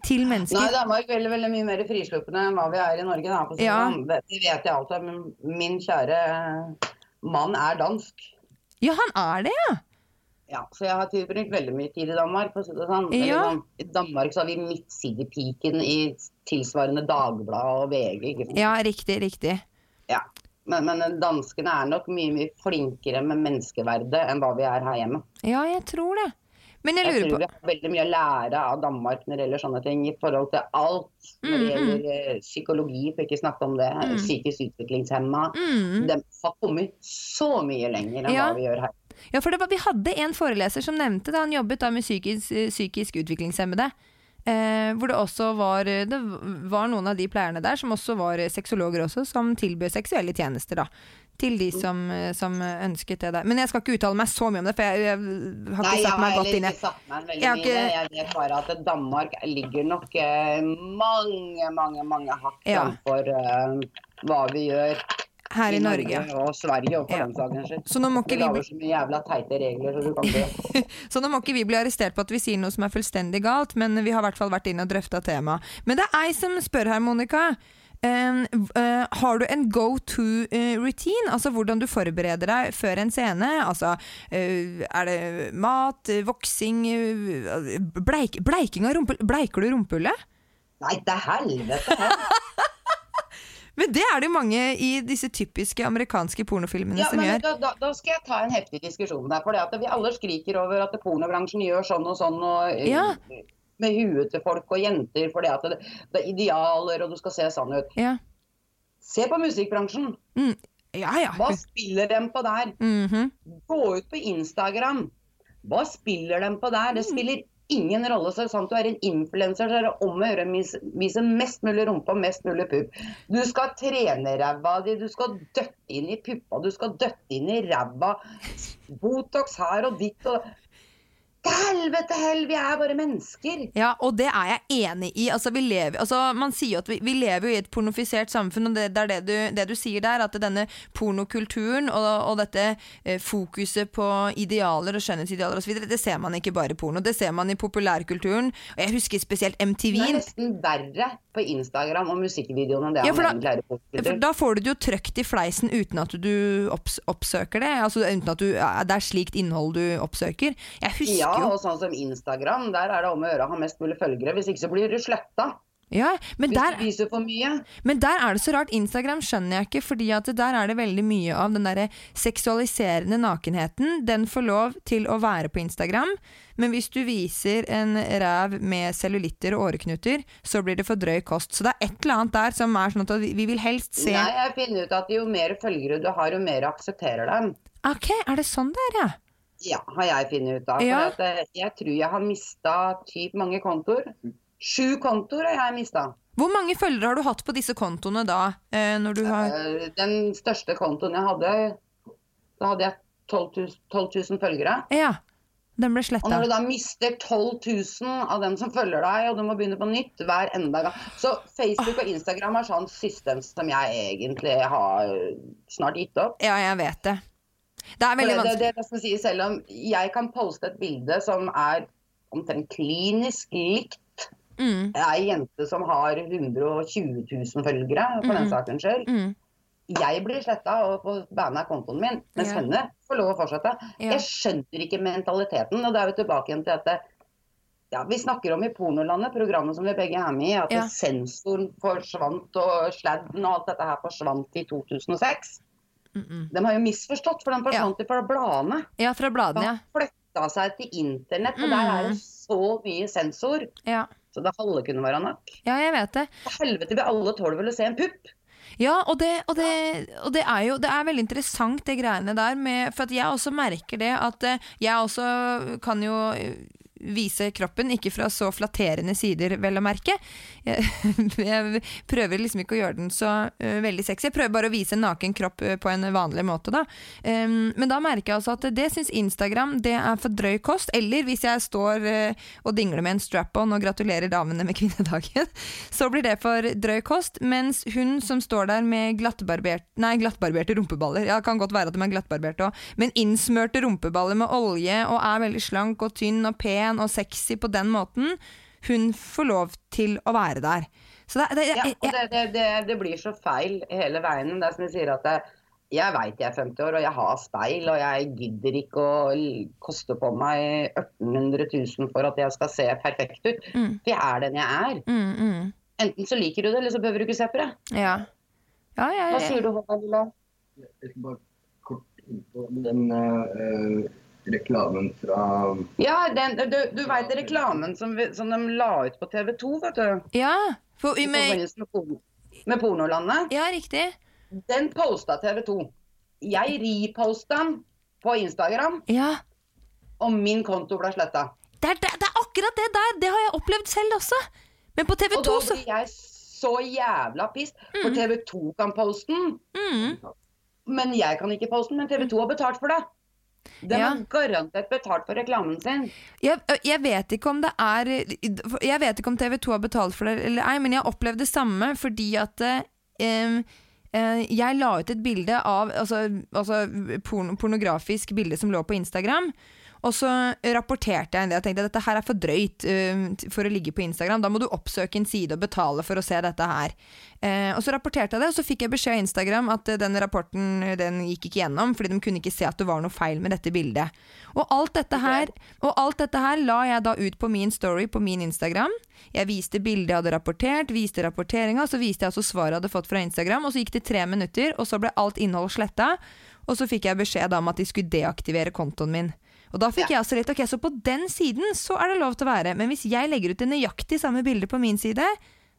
Til mennesker. Nei, Danmark er veldig, veldig mye mer frisluppende enn hva vi er i Norge. Da, Ja. Det det vet jeg alt om. men Min kjære mann er dansk. Ja, han er det, ja! Ja, så jeg har tilbrukt veldig mye tid i Danmark. For å si det sånn. Ja. I Danmark så har vi midtsidepiken i tilsvarende Dagbladet og VG. Ja, riktig, riktig. Ja. Men, men danskene er nok mye mye flinkere med menneskeverdet enn hva vi er her hjemme. Ja, jeg tror det. Men jeg Jeg tror på vi har veldig mye å lære av Danmark når det gjelder sånne ting, i forhold til alt når det Mm, gjelder eh, psykologi, for ikke snakke om det, Mm. psykisk utviklingshemma. mm. De har kommet så mye lenger enn Ja. hva vi gjør her. Ja, for det var, vi hadde en foreleser som nevnte da han jobbet da med psykisk, psykisk utviklingshemmede. Eh, hvor det også var Det var noen av de pleierne der som også var sexologer også, som tilbød seksuelle tjenester, da. Til de som, eh, som ønsket det der. Men jeg skal ikke uttale meg så mye om det, for jeg, jeg har ikke Nei, satt meg godt inn i ikke satt meg veldig Jeg mye Jeg vet bare at Danmark ligger nok eh, mange, mange mange hakk Ja. framfor uh, hva vi gjør her i Norge. og Sverige, og for Ja. den skyld. Så nå må ikke vi lager så mye jævla teite regler, så du kan ikke... Så nå må ikke vi bli arrestert på at vi sier noe som er fullstendig galt, men vi har i hvert fall vært inne og drøfta temaet. Men det er ei som spør her, Monica. Eh, eh, har du en go to-routine? altså hvordan du forbereder deg før en scene? Altså, eh, er det mat, eh, voksing, eh, bleik, bleiking av rumpehullet? Bleiker du rumpehullet? Nei, til helvete! Men det er det jo mange i disse typiske amerikanske pornofilmene Ja, som men gjør. da, da, da skal jeg ta en heftig diskusjon der. For det at vi alle skriker over at pornobransjen gjør sånn og sånn. Og, eh, Ja. Med huet til folk og jenter, for det at det, det er idealer, og du skal se sånn ut. Ja. Se på musikkbransjen. ja, ja. Hva spiller dem på der? Mhm. Gå ut på Instagram. Hva spiller dem på der? Det Mm. spiller ingen rolle. Så sant du er en influenser, så er det om å gjøre å vise mest mulig rumpe og mest mulig pupp. Du skal trene ræva di, du skal døtte inn i puppa, du skal døtte inn i ræva. Botox her og ditt og Til helvete hell, vi er bare mennesker. Ja, og det er jeg enig i. Altså, vi lever, altså, man sier jo at vi, vi lever jo i et pornofisert samfunn, og det, det er det du, det du sier der, at denne pornokulturen og, og dette eh, fokuset på idealer og skjønnhetsidealer osv., det ser man ikke bare i porno, det ser man i populærkulturen. Og jeg husker spesielt MTV. Det er nesten verre på Instagram og musikkvideoene enn det Ja, for da- For da får du det jo trøkt i fleisen uten at du opps oppsøker det. Altså uten at du, det er slikt innhold du oppsøker. Jeg husker Ja, og sånn som Instagram, der er det om å gjøre å ha mest mulig følgere. Hvis ikke så blir du sletta. ja, men der. Men der er det så rart. Instagram skjønner jeg ikke, fordi at der er det veldig mye av den derre seksualiserende nakenheten. Den får lov til å være på Instagram, men hvis du viser en ræv med cellulitter og åreknuter, så blir det for drøy kost. Så det er et eller annet der som er sånn at vi vi vil helst se Nei, jeg finner ut at jo mer følgere du har, jo mer aksepterer dem. Ok, er det sånn det er, ja? Ja, har jeg funnet ut av. Ja. Eh, jeg tror jeg har mista typ mange kontoer. Sju kontoer har jeg mista. Hvor mange følgere har du hatt på disse kontoene da? Eh, har Eh, Den største kontoen jeg hadde, da hadde jeg 12 000, 12 000 følgere. Ja. Den ble Og når du da mister 12 000 av dem som følger deg, og du må begynne på nytt hver enda gang Så Facebook og Instagram er sånn system som jeg egentlig har snart gitt opp. Ja, jeg vet det. Det er veldig det, det, vanskelig. det, det som sier, selv om jeg kan poste et bilde som er omtrent klinisk likt Mm, ei jente som har 120 000 følgere, for den saken skyld. mm, Jeg blir sletta og får banna kontoen min, mens Ja. henne får lov å fortsette. Ja. Jeg skjønner ikke mentaliteten, og da er vi tilbake igjen til dette ja, Vi snakker om i Pornolandet, programmet som vi begge er med i, at Ja. sensoren forsvant og sladden og alt dette her forsvant i 2006. mm, mm. De har jo misforstått, for den forsvant jo fra bladene. Ja, fra bladene, ja. Flytta seg til internett, og der er det så mye sensor. ja. Så det halve kunne være nok. Ja, jeg vet det. For helvete, vi alle tåler vel å se en pupp? Ja, og det, og det, og det er jo det er veldig interessant, det greiene der. Med, for jeg også merker det at eh, jeg også kan jo vise kroppen, ikke fra så flatterende sider, vel å merke. Jeg, jeg prøver liksom ikke å gjøre den så uh, veldig sexy. Jeg prøver bare å vise en naken kropp uh, på en vanlig måte, da. Um, men da merker jeg altså at det syns Instagram det er for drøy kost. Eller hvis jeg står uh, og dingler med en strap-on og gratulerer damene med kvinnedagen, så blir det for drøy kost. Mens hun som står der med glattbarbert, nei, glattbarberte rumpeballer, ja, kan godt være at de er glattbarberte òg, men innsmørte rumpeballer med olje og er veldig slank og tynn og pen og sexy på den måten, hun får lov til å være der. Så det, det, Ja, jeg, og jeg, det, det, det, det blir så feil hele veien. Det er som jeg sier at det, jeg veit jeg er 50 år og jeg har speil, og jeg gidder ikke å koste på meg 1800 000 for at jeg skal se perfekt ut. Mm. For jeg er den jeg er. mm, mm, Enten så liker du det, eller så behøver du ikke se på det. ja. Ja, Hva sier du, Håvard Lilla? Jeg skal bare kort inn på den eh, reklamen fra Ja, den, du, du veit reklamen som, vi, som de la ut på TV 2, vet du. ja, for, I med, forbindelse med, porno, med Pornolandet. ja, riktig. Den posta TV 2. Jeg reposta den på Instagram, Ja. og min konto ble sletta. Det er, det, det er akkurat det der! Det har jeg opplevd selv også. Men på TV2 så blir jeg så jævla pissed, for TV 2 kan poste den, mm, men jeg kan ikke poste den. Men TV 2 har betalt for det. De Ja. har garantert betalt for reklamen sin. jeg, jeg vet ikke om det er Jeg vet ikke om TV2 har betalt for det eller ei, men jeg har opplevd det samme fordi at eh, jeg la ut et bilde av Altså, altså porno, pornografisk bilde som lå på Instagram. Og så rapporterte jeg en del. Jeg tenkte at dette her er for drøyt uh, for å ligge på Instagram. Da må du oppsøke en side og betale for å se dette her. Uh, og så rapporterte jeg det, og så fikk jeg beskjed av Instagram at uh, den rapporten den gikk ikke gjennom, fordi de kunne ikke se at det var noe feil med dette bildet. Og alt dette her, og alt dette her la jeg da ut på min story på min Instagram. Jeg viste bildet jeg hadde rapportert, viste rapporteringa, så viste jeg altså svaret jeg hadde fått fra Instagram, og så gikk det tre minutter, og så ble alt innhold sletta. Og så fikk jeg beskjed om at de skulle deaktivere kontoen min. Og da fikk jeg altså litt Ok, så på den siden så er det lov til å være, men hvis jeg legger ut det nøyaktig samme bildet på min side,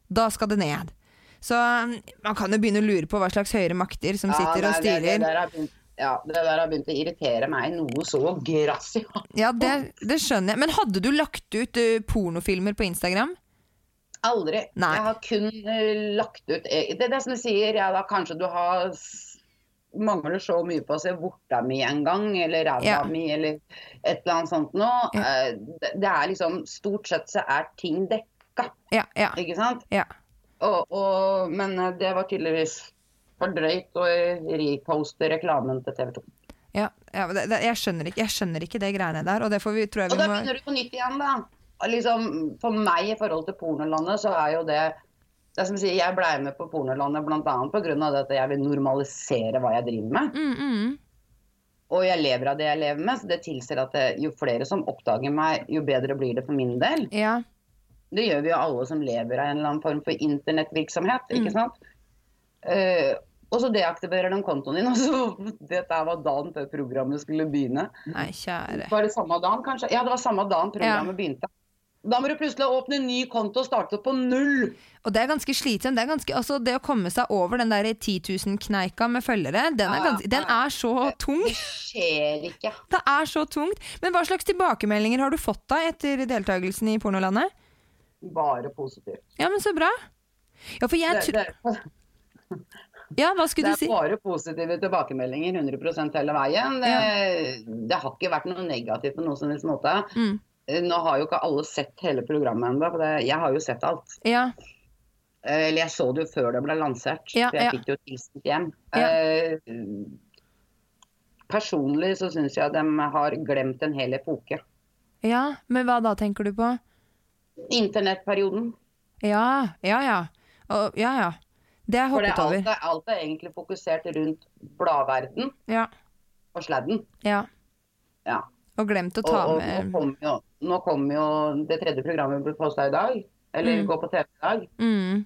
da skal det ned. Så um, man kan jo begynne å lure på hva slags høyere makter som sitter og nei, det, det, styrer. begynt, ja, det der har begynt å irritere meg noe så grassig. Ja, det, det skjønner jeg. Men hadde du lagt ut uh, pornofilmer på Instagram? Aldri. Nei. Jeg har kun uh, lagt ut eh, Det er det som du sier, ja da kanskje du har Mangler så mye på å se vorta mi en gang, eller ræva Ja. mi, eller et eller annet sånt noe. Ja. Eh, Det, er liksom Stort sett så er ting dekka, Ja, ja, ikke sant? ja. Og, og, men eh, det var tydeligvis for drøyt å reposte reklamen til TV 2. ja, ja det, det, jeg, skjønner ikke, jeg skjønner ikke det greiene der, og det får vi, tror jeg Og da da må du på nytt igjen, da. Liksom, for meg i forhold til pornolandet, så er jo det det er som å si, Jeg blei med på pornolandet bl.a. pga. at jeg vil normalisere hva jeg driver med. mm, mm. Og jeg lever av det jeg lever med, så det tilsier at det, jo flere som oppdager meg, jo bedre blir det for min del. Ja, Det gjør vi jo alle som lever av en eller annen form for internettvirksomhet, Mm. ikke sant. Uh, og så deaktiverer de kontoen din, og så Dette var dagen før programmet skulle begynne. nei, kjære. Var det samme dagen, kanskje? Ja, det var samme dagen programmet begynte. Da må du plutselig åpne en ny konto og starte på null. Og det er ganske slitsomt. Det, ganske, altså det å komme seg over den der 10 000-kneika med følgere, den er, ganske, den er så tung. Det skjer ikke. Det er så tungt. Men hva slags tilbakemeldinger har du fått da etter deltakelsen i Pornolandet? Bare positivt. Ja, men så bra. Ja, for jeg Det, Ja, hva skulle du er bare positive tilbakemeldinger 100 hele veien. Det, det har ikke vært noe negativt på noen som helst måte. Mm. Nå har jo ikke alle sett hele programmet ennå, for det, jeg har jo sett alt. Ja, Eh, Eller jeg så det jo før det ble lansert, Ja, for jeg ja. fikk det jo tilsendt hjem. Eh, personlig så syns jeg de har glemt en hel epoke. Ja, men hva da tenker du på? Internettperioden. Ja, ja, ja. Og, ja, ja. Det er jeg hoppet er alt, over. er- alt er egentlig fokusert rundt bladverden Ja, og sladden. ja. Ja. Og glemt å ta og og, med kommer jo, nå kommer jo det tredje programmet ble posta i dag. Eller Mm. går på TV i dag. mm.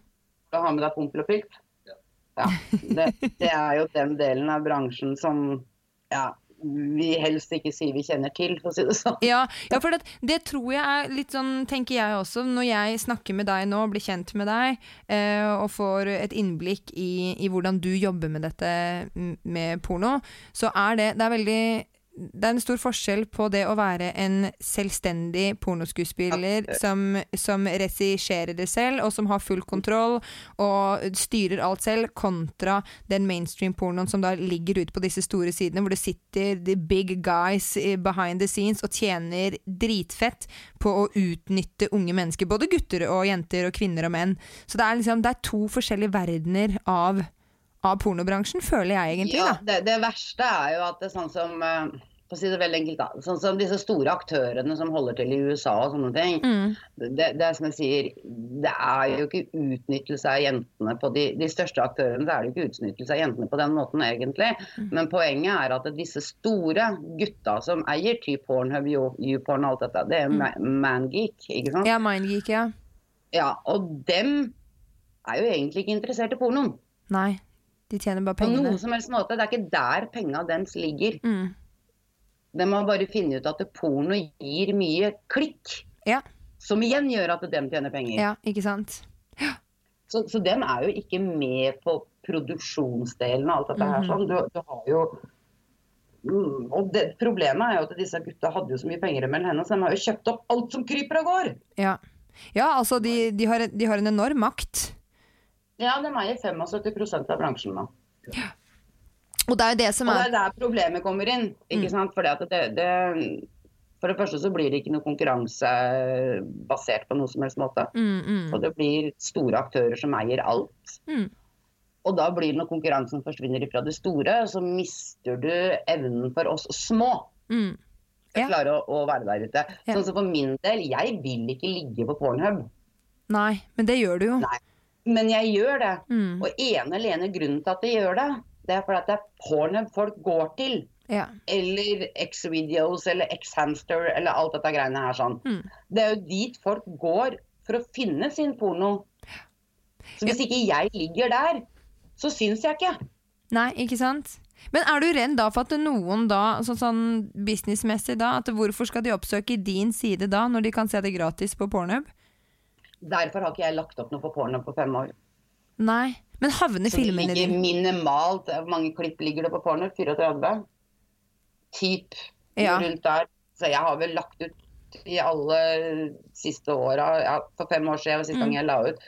Du har med deg Pompel og Pilt. Ja. Det, det er jo den delen av bransjen som ja, vi helst ikke sier vi kjenner til, for å si det sånn. Ja, ja for det, det tror jeg er litt sånn, tenker jeg også, når jeg snakker med deg nå, blir kjent med deg, eh, og får et innblikk i, i hvordan du jobber med dette med porno, så er det, det er veldig det er en stor forskjell på det å være en selvstendig pornoskuespiller som, som regisserer det selv, og som har full kontroll og styrer alt selv, kontra den mainstream-pornoen som da ligger ute på disse store sidene, hvor det sitter the big guys behind the scenes og tjener dritfett på å utnytte unge mennesker, både gutter og jenter og kvinner og menn. Så det er liksom, det er to forskjellige verdener av av pornobransjen, føler jeg egentlig. Ja, det, det verste er jo at det er sånn som eh, for å si det veldig enkelt da, sånn som disse store aktørene som holder til i USA og sånne ting. Mm. Det, det er som jeg sier, det er jo ikke utnyttelse av jentene på de, de største aktørene. Det er jo ikke utnyttelse av jentene på den måten, egentlig. Mm. Men poenget er at disse store gutta som eier typ Pornhub, You- YouPorn og alt dette, det er mm. mangeek, ikke sant? Ja, Mindgeek, ja. Ja, og dem er jo egentlig ikke interessert i pornoen. Nei, de tjener bare På noen som helst måte. Det er ikke der penga deres ligger. Mm. De har bare funnet ut at porno gir mye klikk. Ja. Som igjen gjør at de tjener penger. ja, ikke sant? Så, så dem er jo ikke med på produksjonsdelen og alt dette her. Mhm. sånn. Du, du har jo Mm, og det, Problemet er jo at disse gutta hadde jo så mye penger mellom hendene, så de har jo kjøpt opp alt som kryper og går. Ja, ja altså de, de, har, de har en enorm makt. Ja, de eier 75% av bransjen nå. Og det er jo det som er Og det er er der problemet kommer inn. ikke sant? Fordi at det, det, for det første så blir det ikke noe konkurranse basert på noe som helst måte. mm, mm, Og det blir store aktører som eier alt. Mm. Og da blir det når konkurransen forsvinner fra det store, så mister du evnen for oss små mm. Ja. klare å, å være der ute. Ja. Sånn som for min del, jeg vil ikke ligge på Pornhub, Nei, men det gjør du jo. Nei. Men jeg gjør det. Mm. Og ene alene grunnen til at jeg gjør det, det er fordi at det er Pornhub folk går til. Ja. Eller X-videos eller X-hamster eller alt dette greiene her sånn. Mm. Det er jo dit folk går for å finne sin porno. Så hvis ikke jeg ligger der, så syns jeg ikke. Nei, ikke sant? Men er du redd da for at noen da, sånn, sånn businessmessig da, at hvorfor skal de oppsøke din side da, når de kan se det gratis på Pornhub? Derfor har ikke jeg lagt opp noe på porno på fem år. Nei. Men havner filmene dine minimalt Hvor mange klipp ligger det på porno? 34? Typ Ja. rundt der. Så jeg har vel lagt ut i alle siste åra ja, For fem år siden var siste Mm. gang jeg la ut.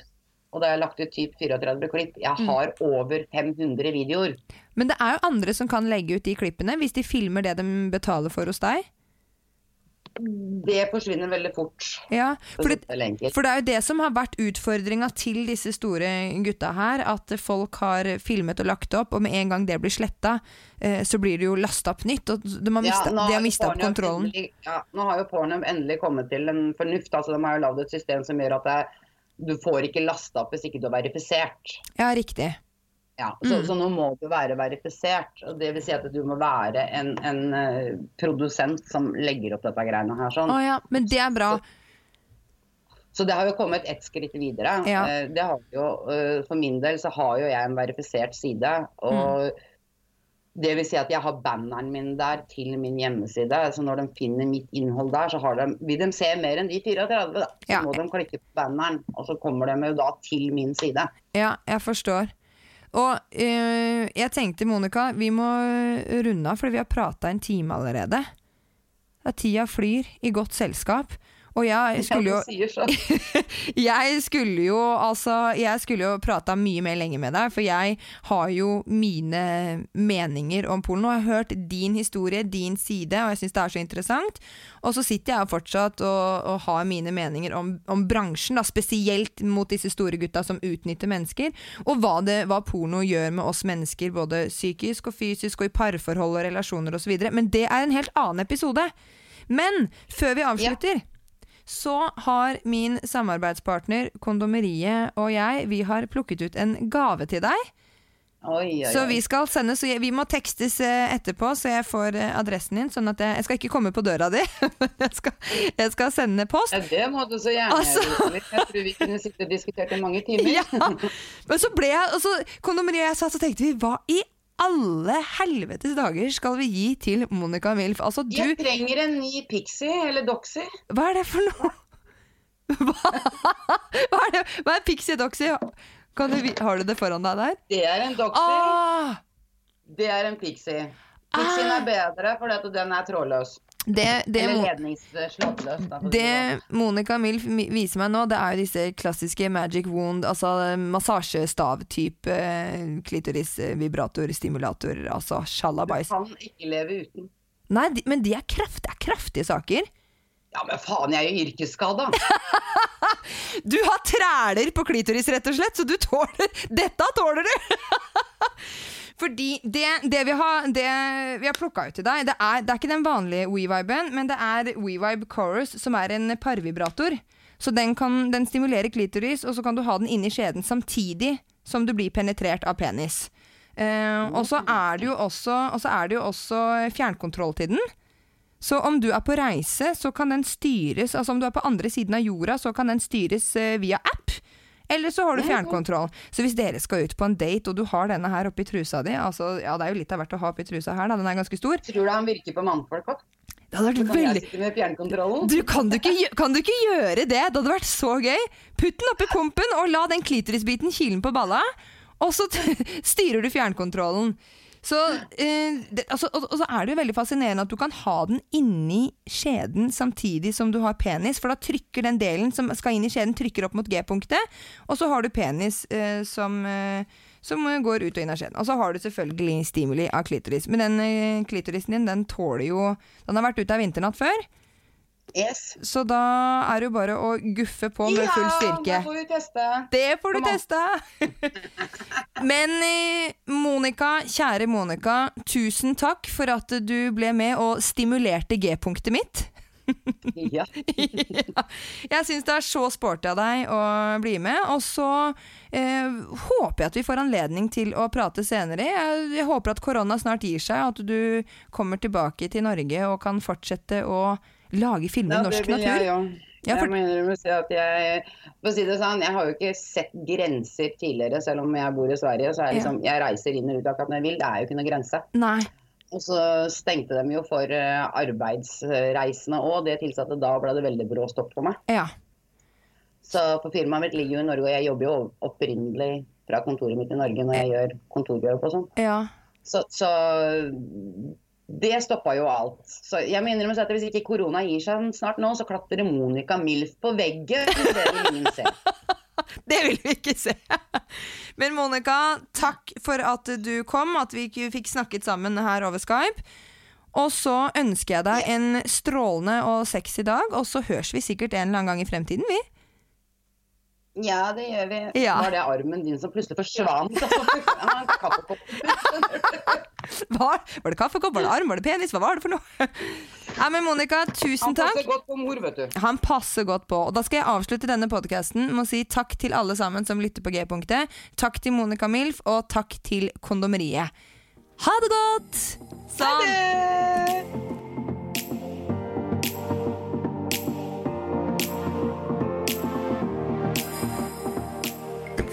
Og da har jeg lagt ut typ 34 klipp. Jeg Mm. har over 500 videoer. Men det er jo andre som kan legge ut de klippene, hvis de filmer det de betaler for hos deg. Det forsvinner veldig fort. Ja, for det. For det er jo det som har vært utfordringa til disse store gutta her. At folk har filmet og lagt opp, og med en gang det blir sletta, eh, så blir det jo lasta opp nytt. Og de har mista, ja, de har har mista opp kontrollen. Endelig, ja, nå har jo Pornhub endelig kommet til en fornuft. altså De har jo lagd et system som gjør at det, du får ikke lasta opp hvis ikke du er verifisert. Ja, riktig. Ja, så, Mm. så nå må du være verifisert. og Det vil si at du må være en, en eh, produsent som legger opp dette greiene her. sånn. Oh, ja, men det er bra. Så det har jo kommet ett skritt videre. Ja. Eh, Det har jo, eh, for min del så har jo jeg en verifisert side. og Mm. Det vil si at jeg har banneren min der til min hjemmeside. Så når de finner mitt innhold der, så har de, vil de se mer enn de 34. Da. Så Ja. må de klikke på banneren, og så kommer de jo da til min side. Ja, jeg forstår. Og eh, jeg tenkte, Monica, vi må runde av, for vi har prata en time allerede. Ja, tida flyr i godt selskap. Og jeg skulle jo Ja, jeg skulle jo altså Jeg skulle jo prata mye mer lenger med deg, for jeg har jo mine meninger om Polen. Og jeg har hørt din historie, din side, og jeg syns det er så interessant. Og så sitter jeg fortsatt og, og har mine meninger om, om bransjen, da, spesielt mot disse store gutta som utnytter mennesker. Og hva, det, hva porno gjør med oss mennesker, både psykisk og fysisk, og i parforhold og relasjoner osv. Men det er en helt annen episode. Men før vi avslutter så har min samarbeidspartner Kondomeriet og jeg Vi har plukket ut en gave til deg. Oi, oi, Så vi skal sende Så jeg, vi må tekstes eh, etterpå, så jeg får eh, adressen din. Sånn at jeg, jeg skal ikke komme på døra di. jeg, skal, jeg skal sende post. Ja, det må du så gjerne Altså- gjøre. Jeg tror vi kunne sitte og diskutert i mange timer. Ja. Men så ble jeg og så og jeg satt og tenkte vi hva i alle helvetes dager skal vi gi til Monica Milf? Altså du Jeg trenger en ny Pixie eller Doxy. Hva er det for noe? Hva, hva er det? Hva er Pixie Doxy? Kan du, har du det foran deg der? Det er en Doxy. Ah, Det er en Pixie. Pixien Ah. er bedre fordi at den er trådløs. Det, det, da, det det Monica Milf viser meg nå, det er jo disse klassiske magic wound, altså massasjestav-type eh, klitoris-vibrator-stimulator, altså sånn. sjalabais. Du kan ikke leve uten. Nei, de, men de er, kraft, det er kraftige saker. Ja, men faen, jeg er jo yrkesskada. Du har træler på klitoris, rett og slett, så du tåler Dette tåler du! Fordi det, det vi har, det har plukka ut til deg, det er, det er ikke den vanlige WeViben, men det er WeVibe Chorus, som er en parvibrator. Så den, kan, den stimulerer klitoris, og så kan du ha den inni skjeden samtidig som du blir penetrert av penis. Uh, og så er er det jo også fjernkontroll til den. Så om du er på reise, så kan den styres Altså om du er på andre siden av jorda, så kan den styres uh, via app. Eller så har du fjernkontroll. Så hvis dere skal ut på en date, og du har denne her oppi trusa di altså, Ja, det er jo litt av hvert å ha oppi trusa her, da. Den er ganske stor. Tror du han virker på mannfolk òg? Det hadde vært veldig du, kan, du ikke, kan du ikke gjøre det? Det hadde vært så gøy. Putt den oppi pumpen, og la den klitorisbiten kile på balla. Og så styrer du fjernkontrollen. Så, eh, det, altså, og, og så er det jo veldig fascinerende at du kan ha den inni skjeden samtidig som du har penis, for da trykker den delen som skal inn i skjeden, trykker opp mot G-punktet, og så har du penis eh, som, eh, som går ut og inn av skjeden. Og så har du selvfølgelig stimuli av klitoris. Men den eh, klitorisen din, den tåler jo Den har vært ute av vinternatt før. Yes. Så da er det jo bare å guffe på med full styrke. Ja, det får vi teste. Det får du teste! Men eh, Monica, kjære Monica, tusen takk for at du ble med og stimulerte G-punktet mitt. Ja. ja. Jeg syns det er så sporty av deg å bli med. Og så eh, håper jeg at vi får anledning til å prate senere. Jeg, jeg håper at korona snart gir seg, og at du kommer tilbake til Norge og kan fortsette å lage filmer i norsk natur. jeg jo. Ja, for- Jeg må innrømme å si at jeg For å si det sånn, jeg har jo ikke sett grenser tidligere, selv om jeg bor i Sverige. Så jeg, liksom, jeg reiser inn og ut akkurat når jeg vil. Det er jo ikke noe grense. Nei. Og så stengte de jo for eh, arbeidsreisende òg. Det tilsatte da ble det veldig brå stopp for meg. Ja. Så for firmaet mitt ligger jo i Norge, og jeg jobber jo opprinnelig fra kontoret mitt i Norge når jeg gjør kontorjobb og sånn. ja. Så, så det stoppa jo alt. Så jeg må innrømme at hvis ikke korona gir seg snart nå, så klatrer Monica Milf på veggen. Det vil. Det vil vi ikke se. Men Monica, takk for at du kom, at vi fikk snakket sammen her over Skype. Og så ønsker jeg deg en strålende og sexy dag, og så høres vi sikkert en eller annen gang i fremtiden, vi. Ja, det gjør vi. Ja. Var det armen din som plutselig forsvant? Var, var det kaffekopp, var det arm, var det penis, hva var det for noe? Ja, men Monica, tusen takk. Han passer godt på mor, vet du. Han passer godt på. Og da skal jeg avslutte denne podkasten med å si takk til alle sammen som lytter på G-punktet. Takk til Monica Milf, og takk til Kondomeriet. Ha det godt! Sånn.